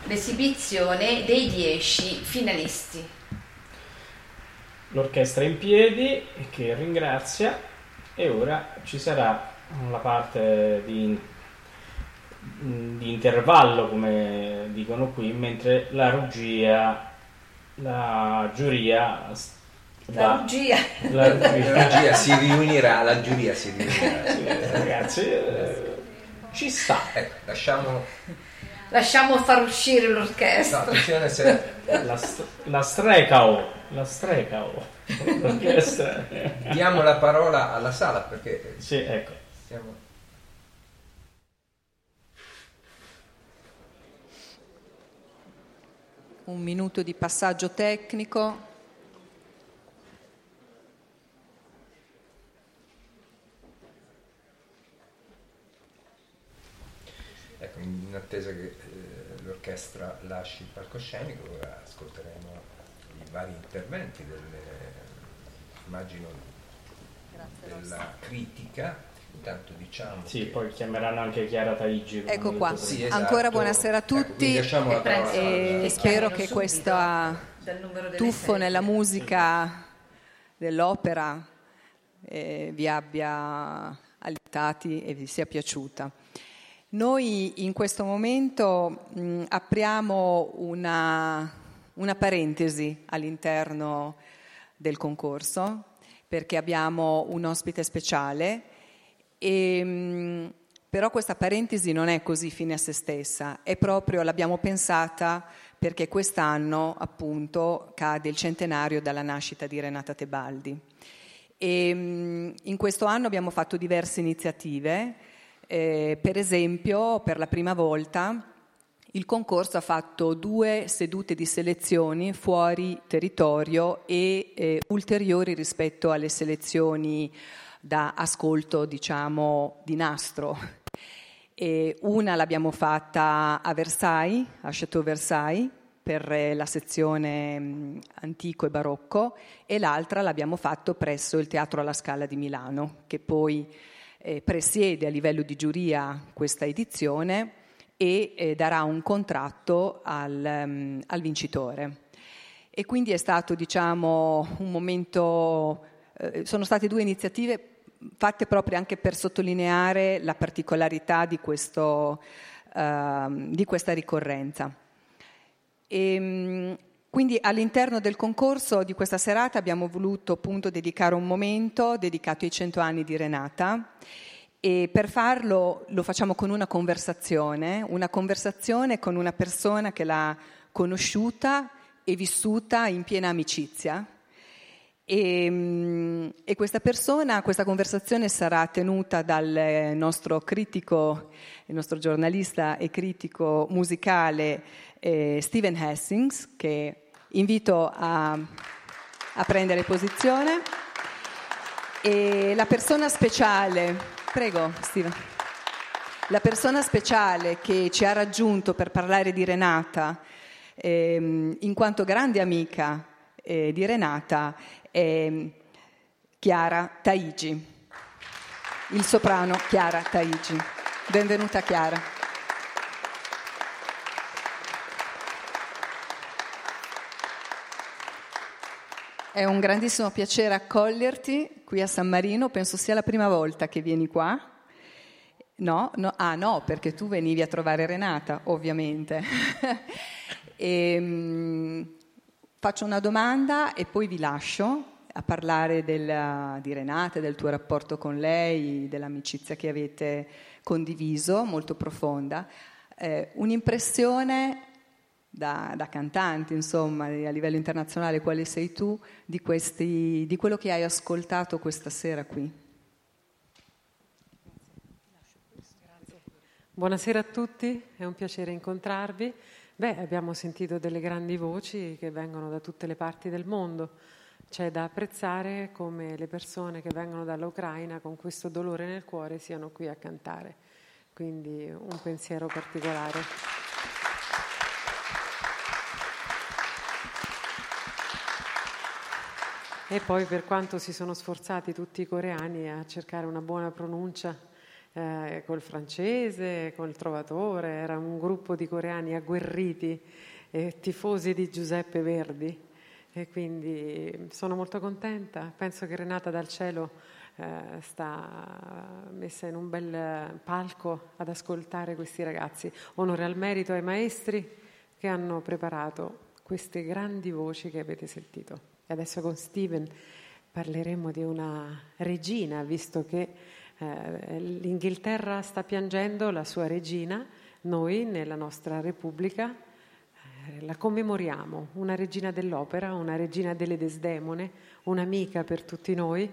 l'esibizione dei dieci finalisti. L'orchestra in piedi che ringrazia e ora ci sarà la parte di, di intervallo come dicono qui mentre la regia la giuria la regia. La regia si riunirà, la giuria si riunirà. Sì, ragazzi, eh, ci sta. Ecco, lasciamo... lasciamo far uscire l'orchestra. No, attenzione se... La, la strecao, la strecao. L'orchestra. Diamo la parola alla sala perché... Sì, ecco. Siamo... Un minuto di passaggio tecnico. In attesa che eh, l'orchestra lasci il palcoscenico, ora ascolteremo i vari interventi delle, immagino Grazie della critica. Intanto diciamo sì, che... poi chiameranno anche Chiara Taigi. Ecco qua. Sì, esatto. Ancora buonasera a ecco, tutti. Ecco, e, e spero che questo tuffo nella musica dell'opera eh, vi abbia allietati e vi sia piaciuta. Noi in questo momento mh, apriamo una, una parentesi all'interno del concorso perché abbiamo un ospite speciale, e, mh, però questa parentesi non è così fine a se stessa, è proprio, l'abbiamo pensata perché quest'anno appunto cade il centenario dalla nascita di Renata Tebaldi. E, mh, in questo anno abbiamo fatto diverse iniziative, eh, per esempio, per la prima volta il concorso ha fatto due sedute di selezioni fuori territorio e eh, ulteriori rispetto alle selezioni da ascolto, diciamo, di nastro. E una l'abbiamo fatta a Versailles, a Château Versailles, per eh, la sezione antico e barocco, e l'altra l'abbiamo fatto presso il Teatro alla Scala di Milano, che poi eh, presiede a livello di giuria questa edizione e eh, darà un contratto al, um, al, vincitore. E quindi è stato diciamo, un momento, eh, sono state due iniziative fatte proprio anche per sottolineare la particolarità di, questo, uh, di questa ricorrenza. E, ehm, quindi all'interno del concorso di questa serata abbiamo voluto appunto dedicare un momento dedicato ai cento anni di Renata e per farlo lo facciamo con una conversazione, una conversazione con una persona che l'ha conosciuta e vissuta in piena amicizia. E, mm, e questa persona, questa conversazione sarà tenuta dal nostro critico, il nostro giornalista e critico musicale eh, Steven Hessings, che invito a, a prendere posizione. E la persona speciale, prego Steve, la persona speciale che ci ha raggiunto per parlare di Renata, ehm, in quanto grande amica eh, di Renata, è Chiara Taigi, il soprano Chiara Taigi. Benvenuta Chiara. È un grandissimo piacere accoglierti qui a San Marino, penso sia la prima volta che vieni qua. No? no? Ah no, perché tu venivi a trovare Renata, ovviamente. e, mh, faccio una domanda e poi vi lascio a parlare della, di Renata, del tuo rapporto con lei, dell'amicizia che avete condiviso, molto profonda. Eh, un'impressione da, da, cantanti, insomma, a livello internazionale, quale sei tu, di, questi, di quello che hai ascoltato questa sera qui. Buonasera a tutti, è un piacere incontrarvi. Beh, abbiamo sentito delle grandi voci che vengono da tutte le parti del mondo. C'è da apprezzare come le persone che vengono dall'Ucraina con questo dolore nel cuore siano qui a cantare. Quindi un pensiero particolare. E poi per quanto si sono sforzati tutti i coreani a cercare una buona pronuncia eh, col francese, col trovatore, era un gruppo di coreani agguerriti e tifosi di Giuseppe Verdi e quindi sono molto contenta. Penso che Renata dal cielo eh, sta messa in un bel palco ad ascoltare questi ragazzi. Onore al merito ai maestri che hanno preparato queste grandi voci che avete sentito. E adesso con Steven parleremo di una regina, visto che eh, l'Inghilterra sta piangendo la sua regina, noi nella nostra Repubblica eh, la commemoriamo, una regina dell'opera, una regina delle Desdemone, un'amica per tutti noi.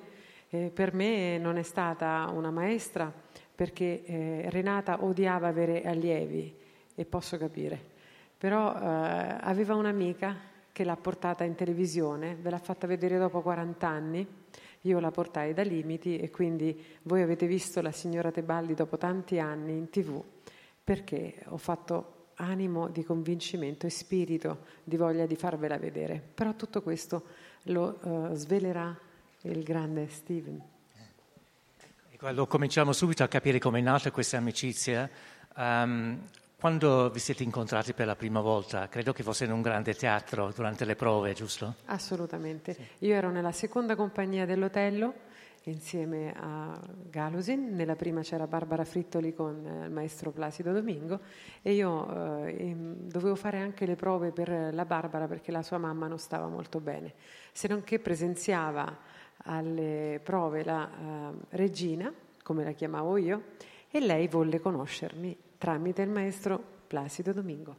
Eh, per me non è stata una maestra perché eh, Renata odiava avere allievi e posso capire, però aveva un'amica che l'ha portata in televisione, ve l'ha fatta vedere dopo 40 anni, io la portai da Limiti e quindi voi avete visto la signora Tebaldi dopo tanti anni in tv perché ho fatto animo di convincimento e spirito di voglia di farvela vedere. Però tutto questo lo uh, svelerà il grande Steven. Allora, cominciamo subito a capire come è nata questa amicizia. Um, quando vi siete incontrati per la prima volta, credo che fosse in un grande teatro durante le prove, giusto? Assolutamente. Sì. Io ero nella seconda compagnia dell'Otello insieme a Galusin, nella prima c'era Barbara Frittoli con eh, il maestro Placido Domingo e io eh, dovevo fare anche le prove per la Barbara perché la sua mamma non stava molto bene, se non che presenziava alle prove la uh, regina, come la chiamavo io, e lei volle conoscermi tramite il maestro Placido Domingo.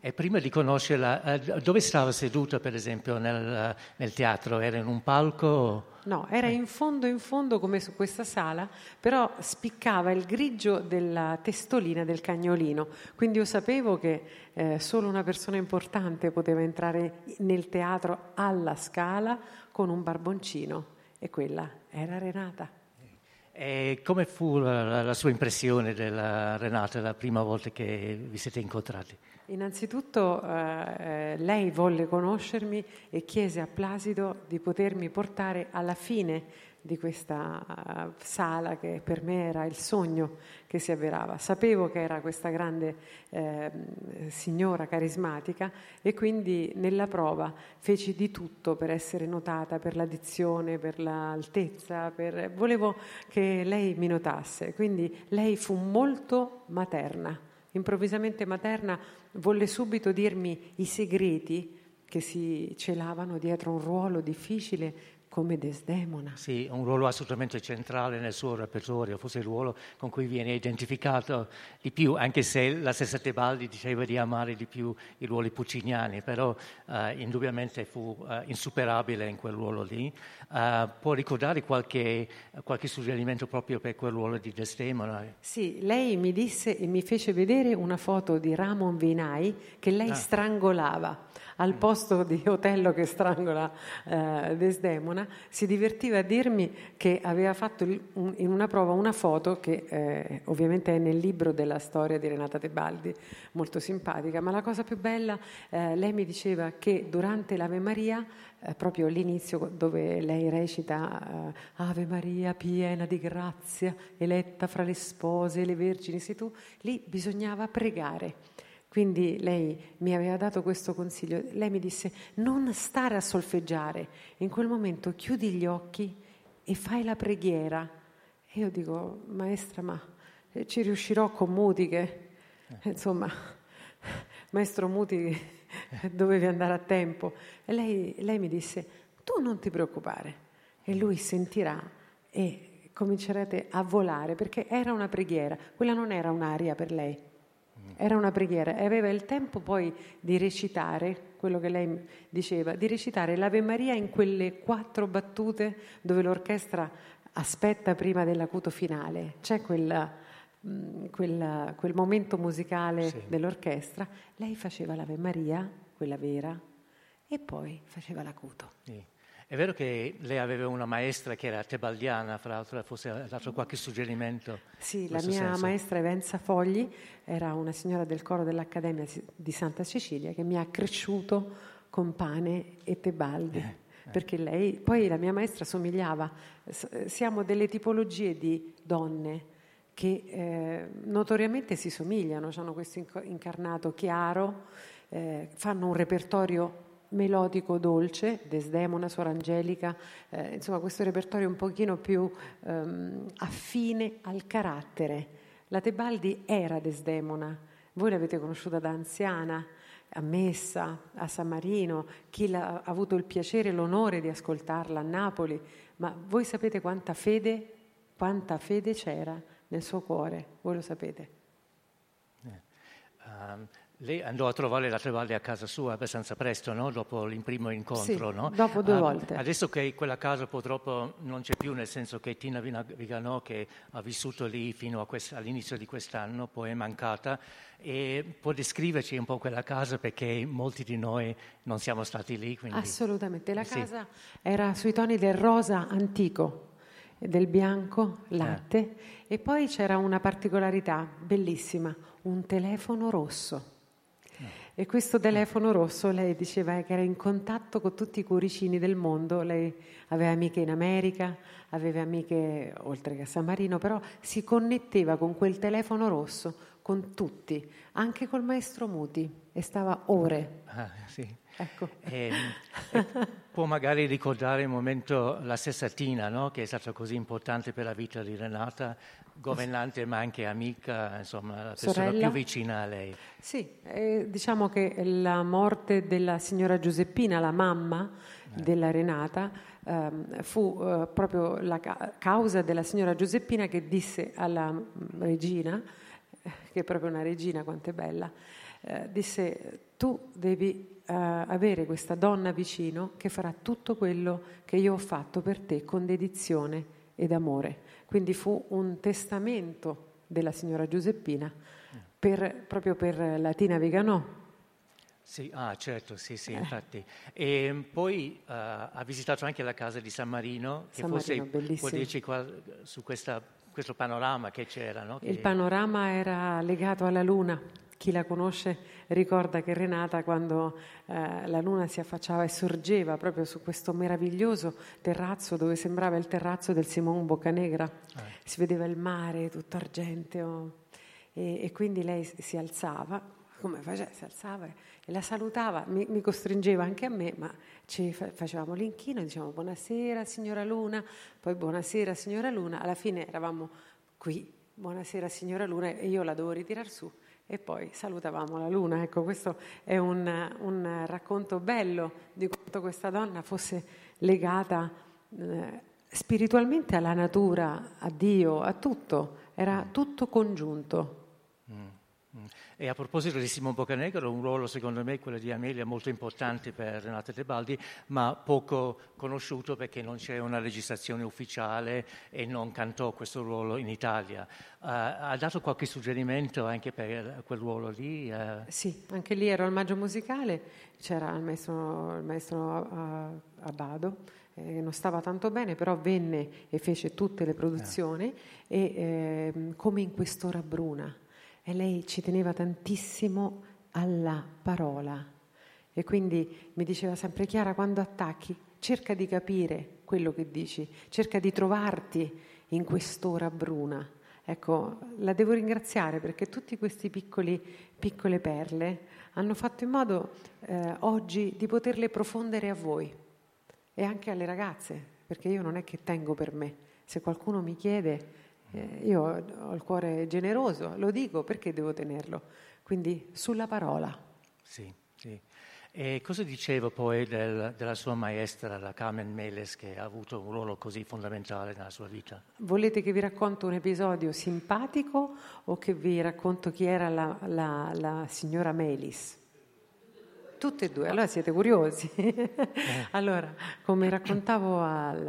E prima di conoscerla, eh, dove stava seduta per esempio nel, nel, teatro? Era in un palco? No, era in fondo in fondo come su questa sala, però spiccava il grigio della testolina del cagnolino, quindi io sapevo che eh, solo una persona importante poteva entrare nel teatro alla scala con un barboncino e quella era Renata. E come fu la, la, sua impressione della Renata la prima volta che vi siete incontrati? Innanzitutto eh, lei volle conoscermi e chiese a Plasido di potermi portare alla fine di questa uh, sala che per me era il sogno che si avverava. Sapevo che era questa grande eh, signora carismatica e quindi nella prova feci di tutto per essere notata, per la dizione, per l'altezza, per... volevo che lei mi notasse. Quindi lei fu molto materna, improvvisamente materna, volle subito dirmi i segreti che si celavano dietro un ruolo difficile come Desdemona. Sì, un ruolo assolutamente centrale nel suo repertorio, forse il ruolo con cui viene identificato di più, anche se la stessa Tebaldi diceva di amare di più i ruoli pucciniani, però uh, indubbiamente fu uh, insuperabile in quel ruolo lì. Uh, può ricordare qualche, qualche, suggerimento proprio per quel ruolo di Desdemona? Sì, lei mi disse e mi fece vedere una foto di Ramon Vinai che lei ah. strangolava al posto di Otello che strangola eh, Desdemona, si divertiva a dirmi che aveva fatto in una prova una foto che eh, ovviamente è nel libro della storia di Renata Tebaldi, molto simpatica, ma la cosa più bella, eh, lei mi diceva che durante l'Ave Maria eh, proprio l'inizio dove lei recita eh, Ave Maria piena di grazia, eletta fra le spose e le vergini, sei tu, lì bisognava pregare. Quindi lei mi aveva dato questo consiglio, lei mi disse non stare a solfeggiare, in quel momento chiudi gli occhi e fai la preghiera. E io dico, maestra, ma eh, ci riuscirò con Muti che, eh. insomma, maestro Muti dovevi andare a tempo. E lei, lei mi disse, tu non ti preoccupare, e lui sentirà e comincerete a volare, perché era una preghiera, quella non era un'aria per lei era una preghiera e aveva il tempo poi di recitare quello che lei diceva, di recitare l'Ave Maria in quelle quattro battute dove l'orchestra aspetta prima dell'acuto finale. C'è quella, quella, quel momento musicale sì. dell'orchestra. Lei faceva l'Ave Maria, quella vera, e poi faceva l'acuto. Sì. È vero che lei aveva una maestra che era tebaldiana, fra l'altro, forse ha dato qualche suggerimento? Sì, la mia senso. maestra Evenza Fogli era una signora del coro dell'Accademia di Santa Cecilia che mi ha cresciuto con pane e tebaldi. Eh. perché lei, poi la mia maestra somigliava, siamo delle tipologie di donne che eh, notoriamente si somigliano, hanno questo incarnato chiaro, eh, fanno un repertorio melodico dolce, Desdemona, Suor Angelica, eh, insomma questo repertorio un pochino più ehm, affine al carattere. La Tebaldi era Desdemona, voi l'avete conosciuta da anziana, a Messa, a San Marino, chi ha avuto il piacere e l'onore di ascoltarla a Napoli, ma voi sapete quanta fede, quanta fede c'era nel suo cuore, voi lo sapete. Eh, um, lei andò a trovare la Trevalli a casa sua abbastanza presto, no? dopo il primo incontro. Sì, no? dopo due uh, volte. Adesso che quella casa purtroppo non c'è più, nel senso che Tina Viganò, che ha vissuto lì fino quest- all'inizio di quest'anno, poi è mancata, può descriverci un po' quella casa perché molti di noi non siamo stati lì. Quindi... Assolutamente, la casa sì. era sui toni del rosa antico del bianco, latte eh. e poi c'era una particolarità bellissima, un telefono rosso. E questo telefono rosso, lei diceva che era in contatto con tutti i cuoricini del mondo, lei aveva amiche in America, aveva amiche oltre che a San Marino, però si connetteva con quel telefono rosso con tutti, anche col maestro Muti, e stava ore. Ah, sì. Ecco. E, e può magari ricordare un momento la stessa Tina, no? che è stata così importante per la vita di Renata, governante ma anche amica, insomma, la persona Sorella. più vicina a lei. Sì, eh, diciamo che la morte della signora Giuseppina, la mamma eh. della Renata, ehm, fu eh, proprio la ca- causa della signora Giuseppina che disse alla mm, regina, eh, che è proprio una regina, quanto è bella, eh, disse tu devi uh, avere questa donna vicino che farà tutto quello che io ho fatto per te con dedizione ed amore. Quindi fu un testamento della signora Giuseppina per, proprio per Latina Viganò. Sì, ah, certo, sì, sì, eh. infatti. E poi uh, ha visitato anche la casa di San Marino, che San forse Marino, può dirci qua, su questa, questo panorama che c'era. No? Che... Il panorama era legato alla luna chi la conosce ricorda che Renata, quando eh, la luna si affacciava e sorgeva proprio su questo meraviglioso terrazzo dove sembrava il terrazzo del Simon Boccanegra, eh. si vedeva il mare tutto argenteo e, e quindi lei si alzava, come faceva? Si alzava e la salutava, mi, mi costringeva anche a me, ma ci facevamo l'inchino, dicevamo buonasera signora Luna, poi buonasera signora Luna, alla fine eravamo qui, buonasera signora Luna e io la dovevo ritirare su e poi salutavamo la luna. Ecco, questo è un, un racconto bello di quanto questa donna fosse legata eh, spiritualmente alla natura, a Dio, a tutto, era tutto congiunto. E a proposito di Simon Boccanegro, un ruolo secondo me, quello di Amelia, molto importante per Renata Tebaldi, ma poco conosciuto perché non c'è una registrazione ufficiale e non cantò questo ruolo in Italia. Uh, ha dato qualche suggerimento anche per quel ruolo lì? Uh... Sì, anche lì ero al maggio musicale, c'era il maestro, il maestro uh, Abbado, eh, non stava tanto bene, però venne e fece tutte le produzioni eh. e eh, come in quest'ora bruna e lei ci teneva tantissimo alla parola. E quindi mi diceva sempre Chiara, quando attacchi, cerca di capire quello che dici, cerca di trovarti in quest'ora bruna. Ecco, la devo ringraziare perché tutti questi piccoli, piccole perle hanno fatto in modo eh, oggi di poterle profondere a voi e anche alle ragazze, perché io non è che tengo per me. Se qualcuno mi chiede, eh, io ho il cuore generoso, lo dico perché devo tenerlo. Quindi sulla parola. Sì, sì. E cosa diceva poi del, della sua maestra, la Carmen Meles, che ha avuto un ruolo così fondamentale nella sua vita? Volete che vi racconto un episodio simpatico o che vi racconto chi era la, la, la signora Melis? Tutte e due, allora siete curiosi. allora, come raccontavo al,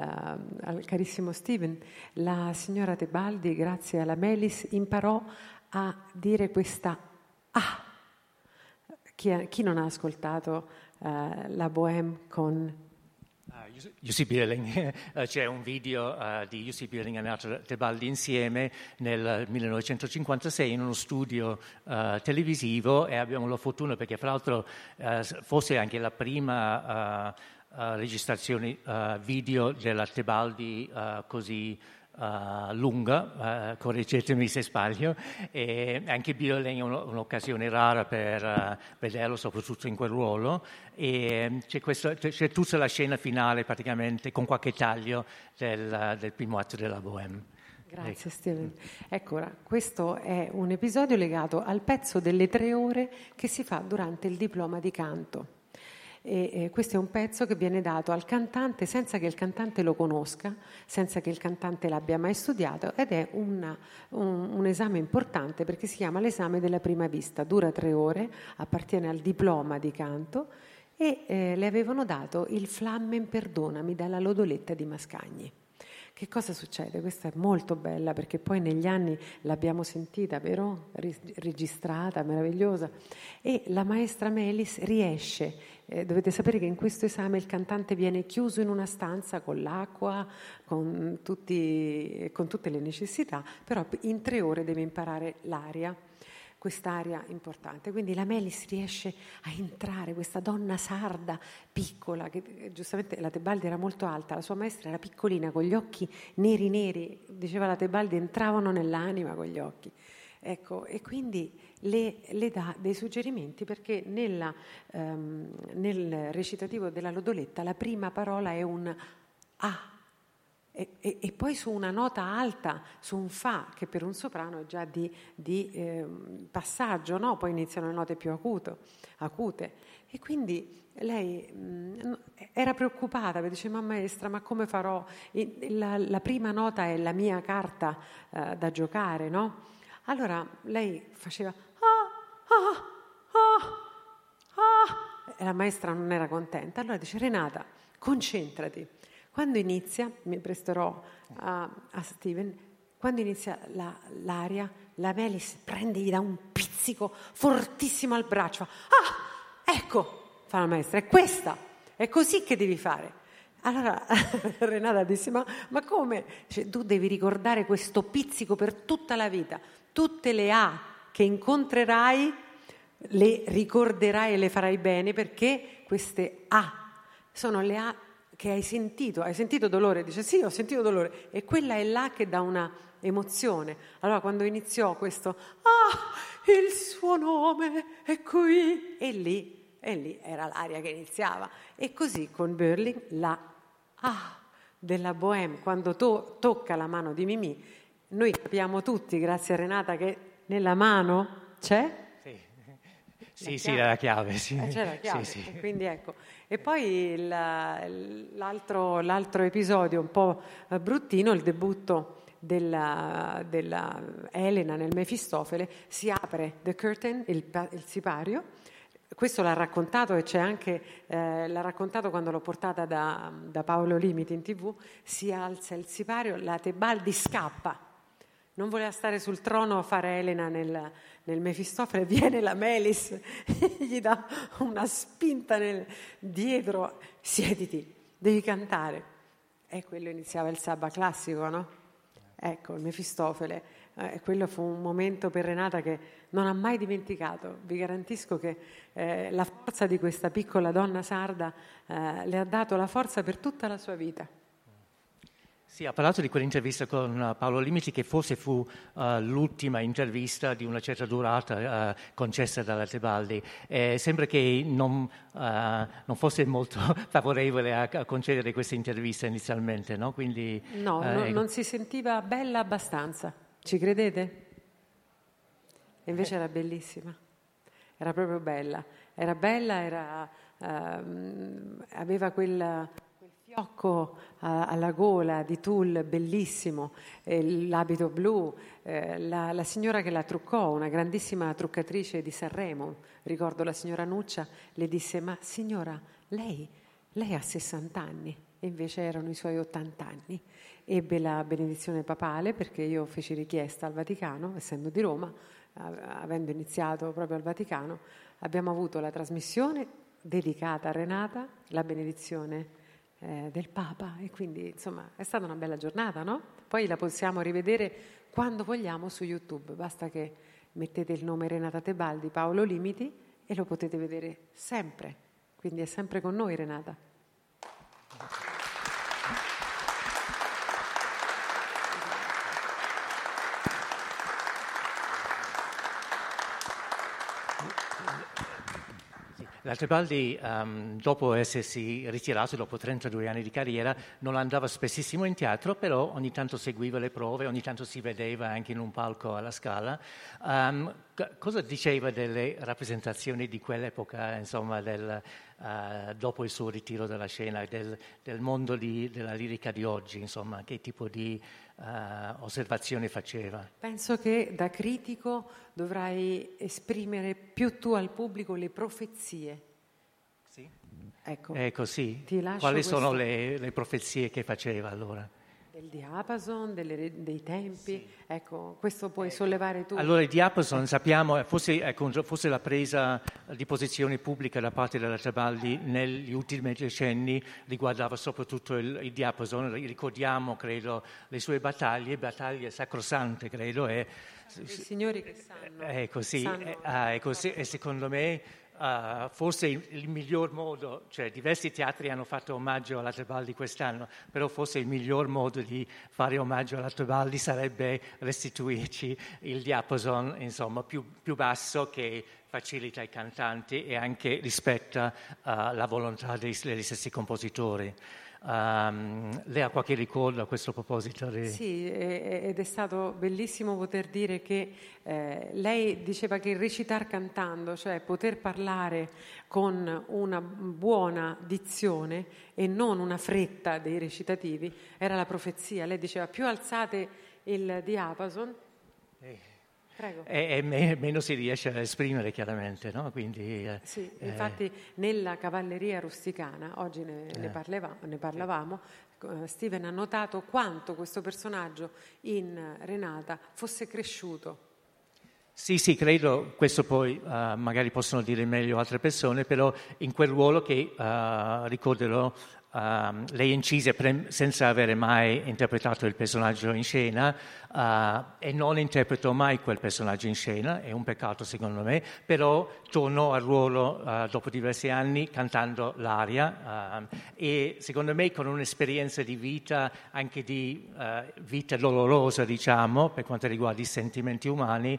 al, carissimo Steven, la signora Tebaldi, grazie alla Melis, imparò a dire questa ah. Chi, chi non ha ascoltato uh, la Bohème con UC Birling, c'è un video uh, di UC Birling e Renata Tebaldi insieme nel 1956 in uno studio uh, televisivo e abbiamo la fortuna perché fra l'altro uh, forse anche la prima registrazione video della Tebaldi così Uh, lunga, uh, correggetemi se sbaglio, e anche Biolen è un'occasione rara per uh, vederlo, soprattutto in quel ruolo, e c'è, questo, c'è, tutta la scena finale praticamente con qualche taglio del, del primo atto della Bohème. Grazie ecco. Steven. Ecco, ora, questo è un episodio legato al pezzo delle tre ore che si fa durante il diploma di canto. E, questo è un pezzo che viene dato al cantante senza che il cantante lo conosca, senza che il cantante l'abbia mai studiato ed è una, un, un, esame importante perché si chiama l'esame della prima vista, dura tre ore, appartiene al diploma di canto e eh, le avevano dato il Flammen Perdonami dalla Lodoletta di Mascagni. Che cosa succede? Questa è molto bella perché poi negli anni l'abbiamo sentita, vero? Registrata, meravigliosa. E la maestra Melis riesce, eh, dovete sapere che in questo esame il cantante viene chiuso in una stanza con l'acqua, con, tutti, con tutte le necessità, però in tre ore deve imparare l'aria quest'area importante. Quindi la Melis riesce a entrare, questa donna sarda, piccola, che eh, giustamente la Tebaldi era molto alta, la sua maestra era piccolina, con gli occhi neri neri, diceva la Tebaldi, entravano nell'anima con gli occhi. Ecco, e quindi le, le, dà dei suggerimenti perché nella, um, nel recitativo della Lodoletta la prima parola è un A e, e, e, poi su una nota alta, su un Fa, che per un soprano è già di, di eh, passaggio, no? poi iniziano le note più acuto, acute. E quindi lei mh, era preoccupata, mi dice, ma maestra, ma come farò? La, la prima nota è la mia carta eh, da giocare, no? Allora lei faceva, ah, ah, ah, ah, e la maestra non era contenta. Allora dice, Renata, concentrati quando inizia, mi presterò a, a Steven, quando inizia la, l'aria, la Melis prende gli dà un pizzico fortissimo al braccio. Ah, ecco, fa la maestra, è questa, è così che devi fare. Allora Renata disse, ma, ma come? Cioè, tu devi ricordare questo pizzico per tutta la vita. Tutte le A che incontrerai le ricorderai e le farai bene perché queste A sono le A che hai sentito, hai sentito dolore? Dice sì, ho sentito dolore. E quella è là che dà una emozione. Allora quando iniziò questo, ah, il suo nome è qui, e lì, e lì era l'aria che iniziava. E così con Berling la ah della Bohème, quando to- tocca la mano di Mimì, noi capiamo tutti, grazie a Renata, che nella mano c'è sì, sì, la chiave, sì. Eh, la chiave, sì, sì. quindi ecco. E poi il, l'altro, l'altro, episodio un po' bruttino, il debutto della, della Elena nel Mefistofele, si apre The Curtain, il, il sipario, questo l'ha raccontato e c'è anche, eh, l'ha raccontato quando l'ho portata da, da Paolo Limiti in tv, si alza il sipario, la Tebaldi scappa, non voleva stare sul trono a fare Elena nel, nel Mefistofele, viene la Melis, gli dà una spinta nel, dietro, siediti, devi cantare. E quello iniziava il sabba classico, no? Ecco, il Mefistofele. Eh, quello fu un momento per Renata che non ha mai dimenticato. Vi garantisco che eh, la forza di questa piccola donna sarda eh, le ha dato la forza per tutta la sua vita. Sì, ha parlato di quell'intervista con uh, Paolo Limiti che forse fu uh, l'ultima intervista di una certa durata uh, concessa dalla Tebaldi. Eh, sembra che non, non, fosse molto favorevole a, a, concedere questa intervista inizialmente, no? Quindi, no, no ecco. non si sentiva bella abbastanza. Ci credete? E invece era bellissima. Era proprio bella. Era bella, era, ehm, aveva quella fiocco alla gola di tulle bellissimo, eh, l'abito blu, eh, la, la, signora che la truccò, una grandissima truccatrice di Sanremo, ricordo la signora Nuccia, le disse ma signora lei, lei ha 60 anni e invece erano i suoi 80 anni. Ebbe la benedizione papale perché io feci richiesta al Vaticano, essendo di Roma, avendo iniziato proprio al Vaticano, abbiamo avuto la trasmissione dedicata a Renata, la benedizione eh, del Papa e quindi insomma è stata una bella giornata, no? Poi la possiamo rivedere quando vogliamo su YouTube, basta che mettete il nome Renata Tebaldi, Paolo Limiti e lo potete vedere sempre, quindi è sempre con noi Renata. L'Altebaldi, um, dopo essersi ritirato, dopo 32 anni di carriera, non andava spessissimo in teatro, però ogni tanto seguiva le prove, ogni tanto si vedeva anche in un palco alla Scala. Um, cosa diceva delle rappresentazioni di quell'epoca, insomma, del, uh, dopo il suo ritiro dalla scena, del, del mondo di, della lirica di oggi, insomma, che tipo di uh, osservazioni faceva? Penso che da critico dovrai esprimere più tu al pubblico le profezie. Sì? Ecco, ecco sì. Quali questo... sono le, le profezie che faceva allora? Del diapason, delle, dei tempi, sì. ecco, questo puoi sollevare tu. Allora il diapason sappiamo, forse, ecco, forse, la presa di posizione pubblica da parte della Tabaldi negli ultimi decenni riguardava soprattutto il, il diapason, ricordiamo credo le sue battaglie, battaglie sacrosante credo. E, I signori che sanno. Ecco sì, sanno. Eh, ah, ecco, sì, e secondo me Uh, forse il, il, miglior modo, cioè diversi teatri hanno fatto omaggio alla Tebaldi quest'anno, però forse il miglior modo di fare omaggio alla Tebaldi sarebbe restituirci il diapason insomma, più, più basso che facilita i cantanti e anche rispetta uh, la volontà degli stessi compositori. Um, lei ha qualche ricordo a questo proposito? Di... Sì, ed è stato bellissimo poter dire che eh, lei diceva che recitar cantando, cioè poter parlare con una buona dizione e non una fretta dei recitativi, era la profezia. Lei diceva più alzate il diapason, eh Prego. E, e me, meno si riesce a esprimere chiaramente, no? Quindi, eh, sì, eh, infatti nella cavalleria rusticana, oggi ne, eh. ne, parleva, ne parlavamo, eh, Steven ha notato quanto questo personaggio in Renata fosse cresciuto. Sì, sì, credo, questo poi uh, magari possono dire meglio altre persone, però in quel ruolo che uh, ricorderò Uh, lei incise pre- senza avere mai interpretato il personaggio in scena uh, e non interpretò mai quel personaggio in scena, è un peccato secondo me, però tornò al ruolo uh, dopo diversi anni cantando l'aria e secondo me con un'esperienza di vita, anche di vita dolorosa diciamo, per quanto riguarda i sentimenti umani,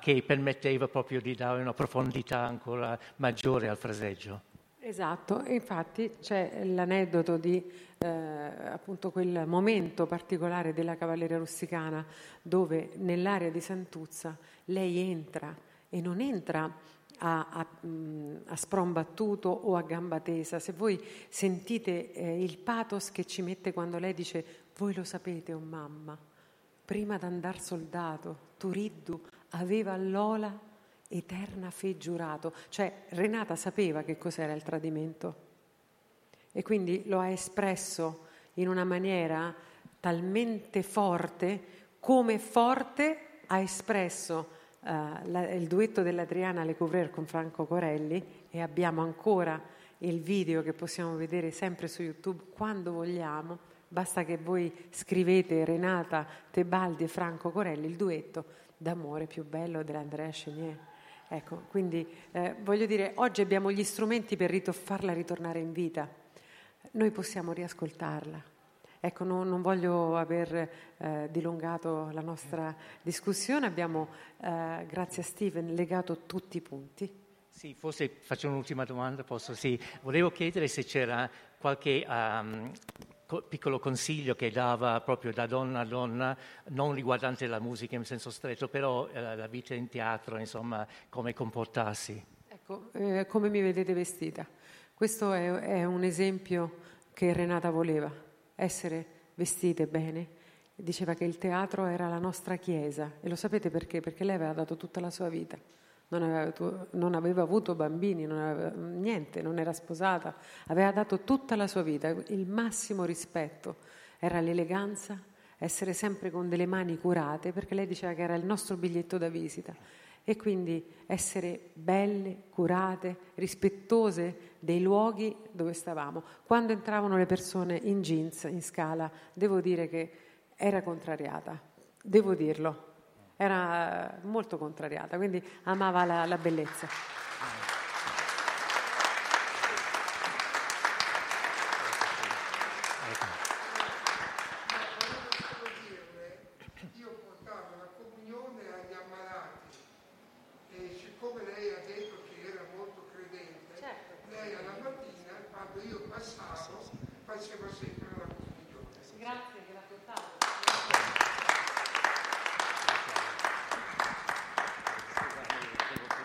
che permetteva proprio di dare una profondità ancora maggiore al fraseggio. Esatto, infatti c'è l'aneddoto di eh, appunto quel momento particolare della cavalleria rusticana dove nell'area di Santuzza lei entra e non entra a, a, a sprombattuto o a gamba tesa. Se voi sentite eh, il pathos che ci mette quando lei dice voi lo sapete, oh mamma, prima d'andar soldato, Turiddu aveva l'ola eterna fe giurato, cioè Renata sapeva che cos'era il tradimento. E quindi lo ha espresso in una maniera talmente forte come forte ha espresso uh, la, il duetto dell'Adriana Le Couvrer con Franco Corelli. E abbiamo ancora il video che possiamo vedere sempre su YouTube quando vogliamo, basta che voi scrivete Renata Tebaldi e Franco Corelli, il duetto d'amore più bello dell'Andrea Chenier. Ecco, quindi eh, voglio dire, oggi abbiamo gli strumenti per rit- farla ritornare in vita, noi possiamo riascoltarla. Ecco, no, non voglio aver eh, dilungato la nostra discussione, abbiamo, eh, grazie a Steven, legato tutti i punti. Sì, forse faccio un'ultima domanda, posso? Sì, volevo chiedere se c'era qualche um, piccolo consiglio che dava proprio da donna a donna, non riguardante la musica in senso stretto, però eh, la vita in teatro, insomma, come comportarsi. Ecco, eh, come mi vedete vestita. Questo è, è un esempio che Renata voleva, essere vestite bene. Diceva che il teatro era la nostra chiesa e lo sapete perché? Perché lei aveva dato tutta la sua vita non aveva, non aveva avuto bambini, non aveva, niente, non era sposata, aveva dato tutta la sua vita, il massimo rispetto. Era l'eleganza, essere sempre con delle mani curate, perché lei diceva che era il nostro biglietto da visita. E quindi essere belle, curate, rispettose dei luoghi dove stavamo. Quando entravano le persone in jeans, in scala, devo dire che era contrariata, devo dirlo, era molto contrariata, quindi amava la, la bellezza. Io portavo la comunione agli ammalati e siccome lei ha detto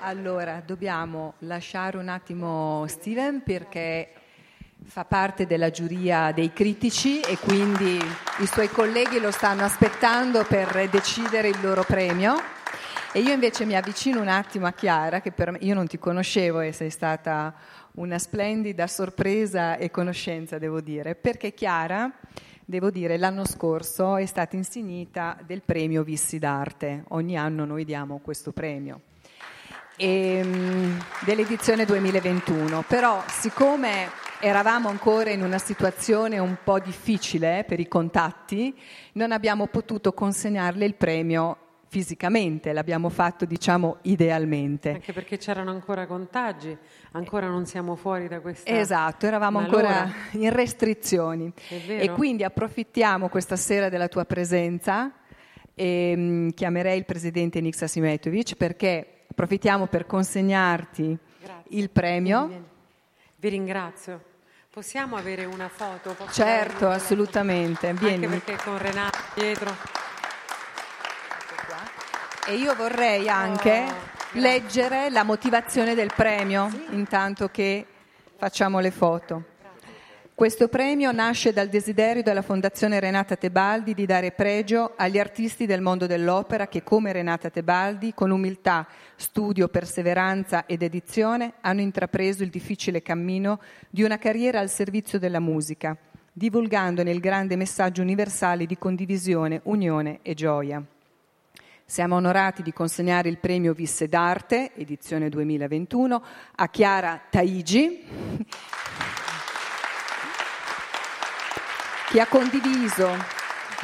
Allora, dobbiamo lasciare un attimo Steven perché fa parte della giuria dei critici e quindi i suoi colleghi lo stanno aspettando per decidere il loro premio. E io invece mi avvicino un attimo a Chiara, che per me, io non ti conoscevo e sei stata una splendida sorpresa e conoscenza, devo dire, perché Chiara, devo dire, l'anno scorso è stata insignita del premio Vissi d'Arte. Ogni anno noi diamo questo premio ehm, dell'edizione 2021. Però siccome eravamo ancora in una situazione un po' difficile per i contatti, non abbiamo potuto consegnarle il premio fisicamente, l'abbiamo fatto diciamo idealmente. Anche perché c'erano ancora contagi, ancora non siamo fuori da questa... Esatto, eravamo malora. ancora in restrizioni e quindi approfittiamo questa sera della tua presenza e um, chiamerei il presidente Nix Asimetovic perché approfittiamo per consegnarti Grazie. il premio. Vi ringrazio. Possiamo avere una foto? Posso certo, assolutamente. Vieni. Anche perché con Renato dietro. E io vorrei anche oh, leggere la motivazione del premio, sì. intanto che facciamo le foto. Questo premio nasce dal desiderio della Fondazione Renata Tebaldi di dare pregio agli artisti del mondo dell'opera che, come Renata Tebaldi, con umiltà, studio, perseveranza ed edizione, hanno intrapreso il difficile cammino di una carriera al servizio della musica, divulgandone il grande messaggio universale di condivisione, unione e gioia. Siamo onorati di consegnare il premio Visse d'Arte, edizione 2021, a Chiara Taigi che ha condiviso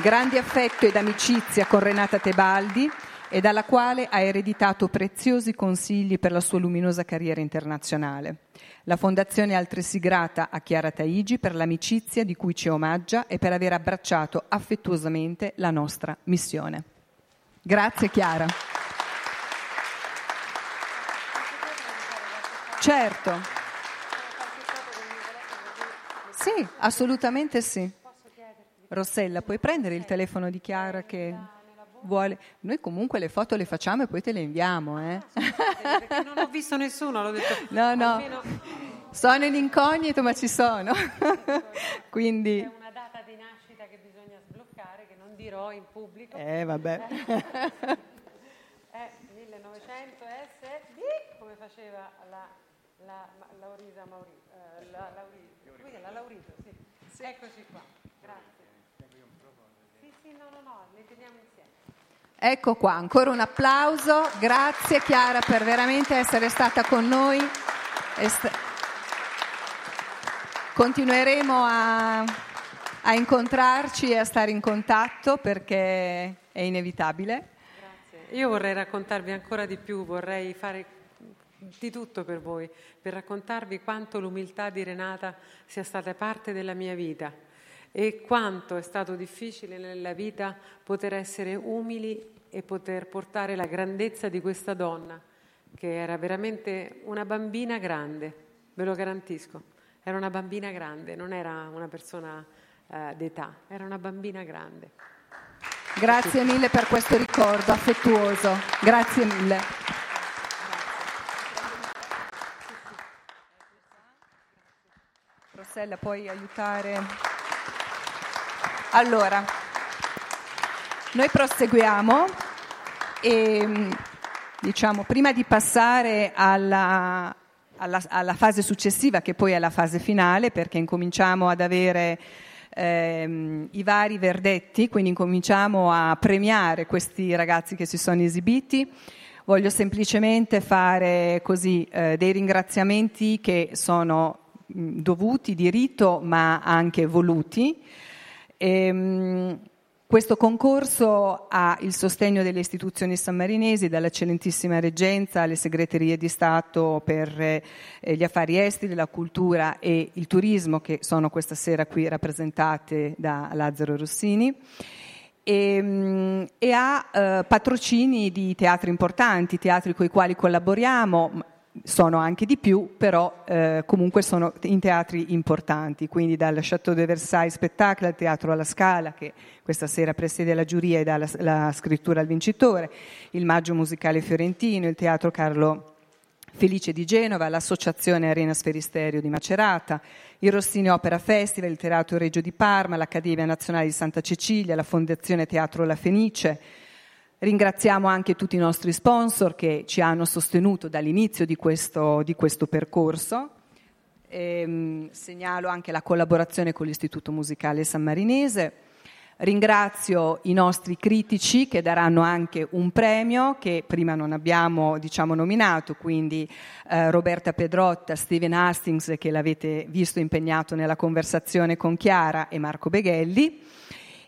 grande affetto ed amicizia con Renata Tebaldi e dalla quale ha ereditato preziosi consigli per la sua luminosa carriera internazionale. La Fondazione è altresì grata a Chiara Taigi per l'amicizia di cui ci omaggia e per aver abbracciato affettuosamente la nostra missione. Grazie Chiara. Certo. Sì, assolutamente sì. Rossella, puoi prendere il telefono di Chiara che vuole? Noi comunque le foto le facciamo e poi te le inviamo, eh? Perché non ho visto nessuno, l'ho detto. No, no. Almeno... Sono in incognito, ma ci sono. Quindi C'è una data di nascita che bisogna sbloccare che non dirò in pubblico. Eh, vabbè. È 1900 SD, come faceva la, la, la Laurisa Mauri, uh, la, Laurito. la Laurito, sì. sì. Eccoci qua. Grazie. Sì, no, no, no, le teniamo insieme. Ecco qua, ancora un applauso. Grazie Chiara per veramente essere stata con noi. Est- Continueremo a, a, incontrarci e a stare in contatto perché è inevitabile. Grazie. Io vorrei raccontarvi ancora di più, vorrei fare di tutto per voi, per raccontarvi quanto l'umiltà di Renata sia stata parte della mia vita e quanto è stato difficile nella vita poter essere umili e poter portare la grandezza di questa donna, che era veramente una bambina grande, ve lo garantisco, era una bambina grande, non era una persona eh, d'età, era una bambina grande. Grazie mille per questo ricordo affettuoso, grazie mille. Rossella, puoi aiutare? Allora, noi proseguiamo e diciamo, prima di passare alla, alla, alla, fase successiva, che poi è la fase finale, perché incominciamo ad avere ehm, i vari verdetti, quindi incominciamo a premiare questi ragazzi che si sono esibiti. Voglio semplicemente fare così eh, dei ringraziamenti che sono dovuti di rito ma anche voluti. Ehm, questo concorso ha il sostegno delle istituzioni sammarinesi, dall'eccellentissima reggenza alle segreterie di Stato per eh, gli affari esteri, la cultura e il turismo che sono questa sera qui rappresentate da Lazzaro Rossini. E, ehm, e ha eh, patrocini di teatri importanti, teatri con i quali collaboriamo, sono anche di più, però eh, comunque sono in teatri importanti, quindi dal Château de Versailles Spettacolo al Teatro alla Scala, che questa sera presiede la giuria e dà la, la scrittura al vincitore, il Maggio Musicale Fiorentino, il Teatro Carlo Felice di Genova, l'Associazione Arena Sferisterio di Macerata, il Rossini Opera Festival, il Teatro Reggio di Parma, l'Accademia Nazionale di Santa Cecilia, la Fondazione Teatro La Fenice. Ringraziamo anche tutti i nostri sponsor che ci hanno sostenuto dall'inizio di questo, di questo percorso. Ehm, segnalo anche la collaborazione con l'Istituto Musicale Sammarinese Ringrazio i nostri critici che daranno anche un premio che prima non abbiamo diciamo, nominato, quindi eh, Roberta Pedrotta, Steven Hastings che l'avete visto impegnato nella conversazione con Chiara e Marco Beghelli.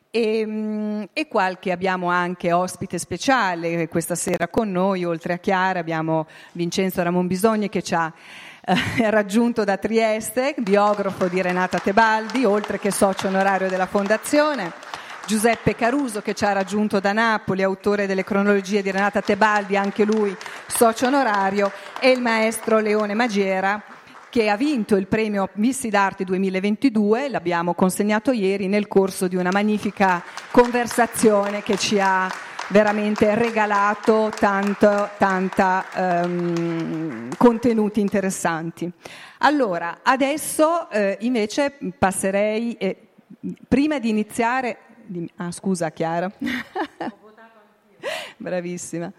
E, mm, e, qualche abbiamo anche ospite speciale questa sera con noi, oltre a Chiara abbiamo Vincenzo Ramon Bisogni che ci ha eh, raggiunto da Trieste, biografo di Renata Tebaldi, oltre che socio onorario della Fondazione. Giuseppe Caruso che ci ha raggiunto da Napoli, autore delle cronologie di Renata Tebaldi, anche lui socio onorario, e il maestro Leone Magiera che ha vinto il premio Missi d'Arte 2022, l'abbiamo consegnato ieri nel corso di una magnifica conversazione che ci ha veramente regalato tanto, tanta um, contenuti interessanti. Allora, adesso eh, invece passerei, eh, prima di iniziare, Ah, scusa Chiara. Bravissima.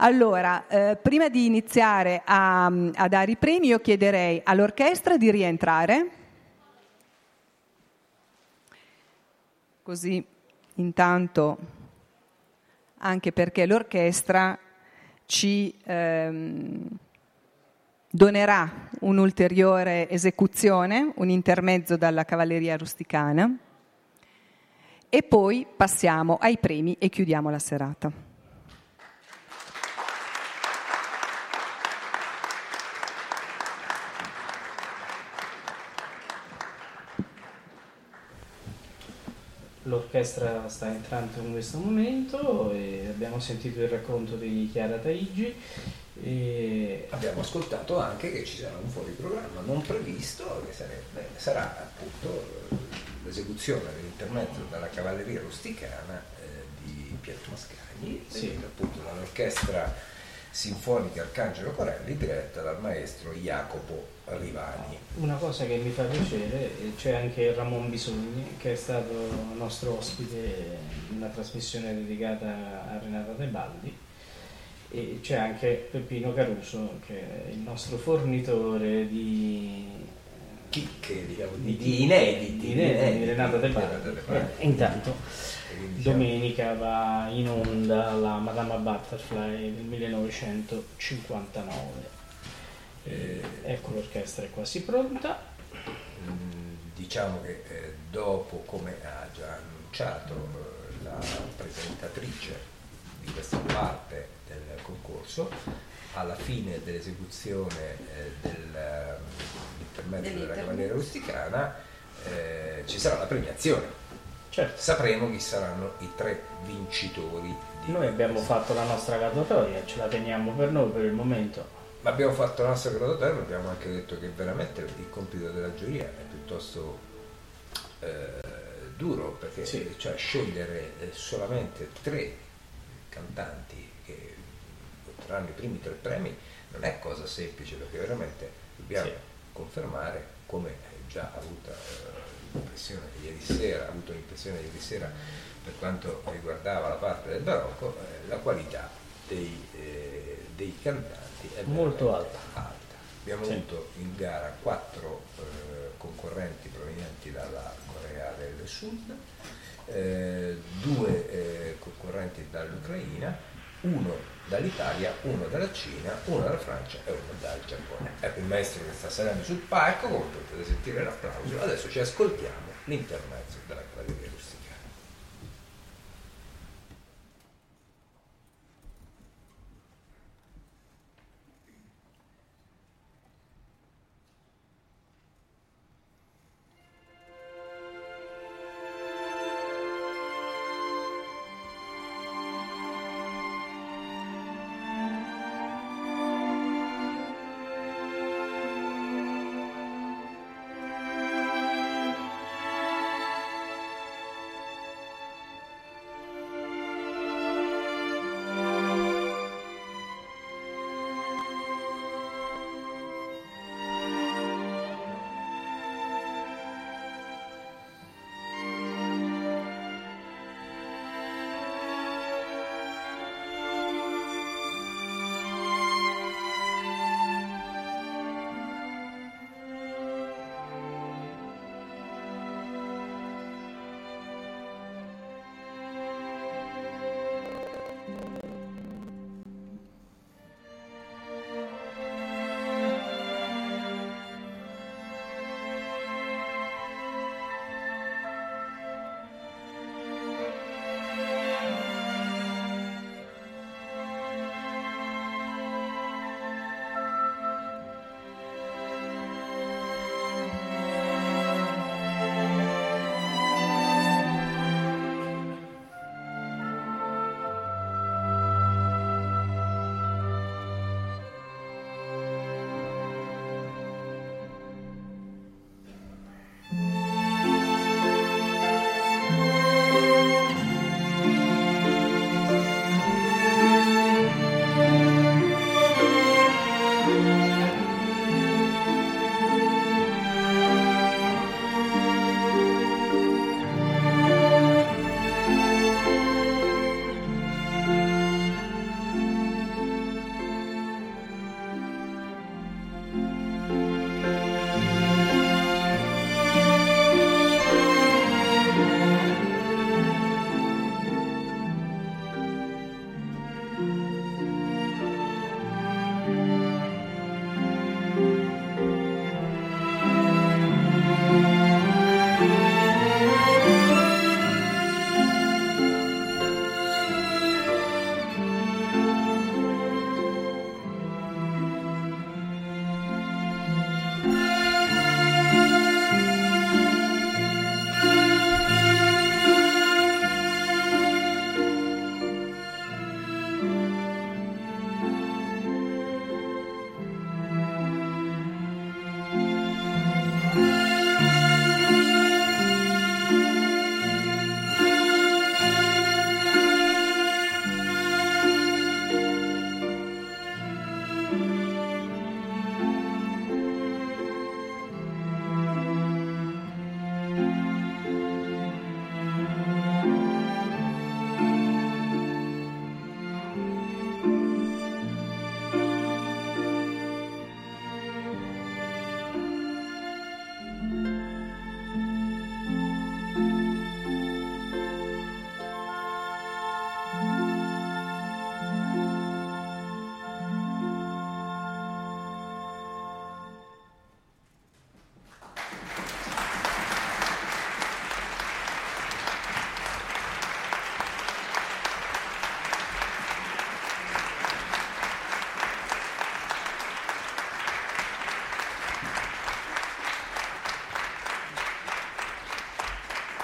Allora, eh, prima di iniziare a, a dare i premi, io chiederei all'orchestra di rientrare. Così, intanto, anche perché l'orchestra ci ehm, donerà un'ulteriore esecuzione, un intermezzo dalla cavalleria rusticana e poi passiamo ai premi e chiudiamo la serata. L'orchestra sta entrando in questo momento e abbiamo sentito il racconto di Chiara Taigi. E... Abbiamo ascoltato anche che ci sarà un fuori programma non previsto che sarebbe, sarà appunto l'esecuzione dell'intermezzo della cavalleria rusticana eh, di Pietro Mascagni, sì. appunto dall'orchestra sinfonica Arcangelo Corelli diretta dal maestro Jacopo Rivani. Una cosa che mi fa piacere, eh, c'è anche Ramon Bisogni che è stato nostro ospite in una trasmissione dedicata a Renata Tebaldi e c'è anche Peppino Caruso che è il nostro fornitore di chicche, diciamo, di, di inediti, di, inediti, di Renata De Pardi. E intanto domenica va in onda la Madama Butterfly del 1959. Eh, ecco l'orchestra è quasi pronta. Mm, diciamo che eh, dopo, come ha già annunciato eh, la presentatrice di questa parte del concorso, alla fine dell'esecuzione eh, del intermezzo della Cavaliera Rusticana, eh, ci sarà la premiazione. Certo. Sapremo chi saranno i tre vincitori. noi abbiamo fatto la nostra graduatoria, ce la teniamo per noi per il momento. Abbiamo fatto la nostra graduatoria, ma abbiamo anche detto che veramente il compito della giuria è piuttosto eh, duro, perché sì. cioè, scegliere eh, solamente tre cantanti che otterranno i primi tre premi non è cosa semplice, perché veramente dobbiamo sì confermare, come già avuto eh, l'impressione ieri sera, ha avuto l'impressione ieri sera per quanto riguardava la parte del barocco, eh, la qualità dei, eh, dei, cantanti è molto alta. alta. Abbiamo sì. avuto in gara quattro eh, concorrenti provenienti dalla Corea del Sud, eh, due eh, concorrenti dall'Ucraina, uno dall'Italia, uno dalla Cina, uno dalla Francia e uno dal Giappone. Ecco il maestro che sta salendo sul palco, come potete sentire l'applauso, adesso ci ascoltiamo l'intermezzo della cavalleria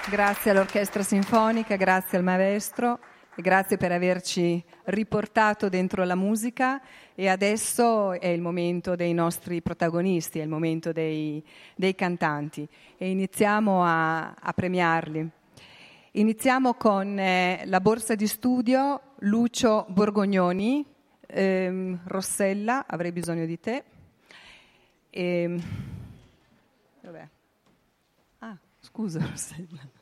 Grazie all'Orchestra Sinfonica, grazie al maestro e grazie per averci riportato dentro la musica e adesso è il momento dei nostri protagonisti, è il momento dei, dei cantanti e iniziamo a, a premiarli. Iniziamo con eh, la borsa di studio Lucio Borgognoni, ehm, Rossella, avrei bisogno di te. E, ehm. Ah, scusa Rossella.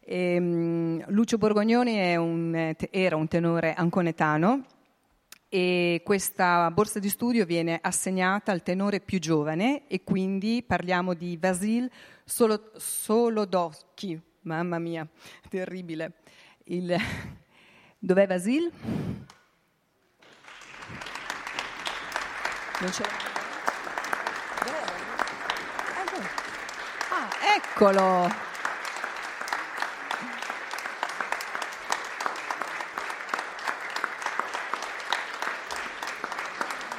E, um, Lucio Borgognoni un, era un tenore anconetano e questa borsa di studio viene assegnata al tenore più giovane e quindi parliamo di Vasil Solodowski Mamma mia, terribile. Il... Dov'è Vasil? Non ce Dov'è? Ah, eccolo!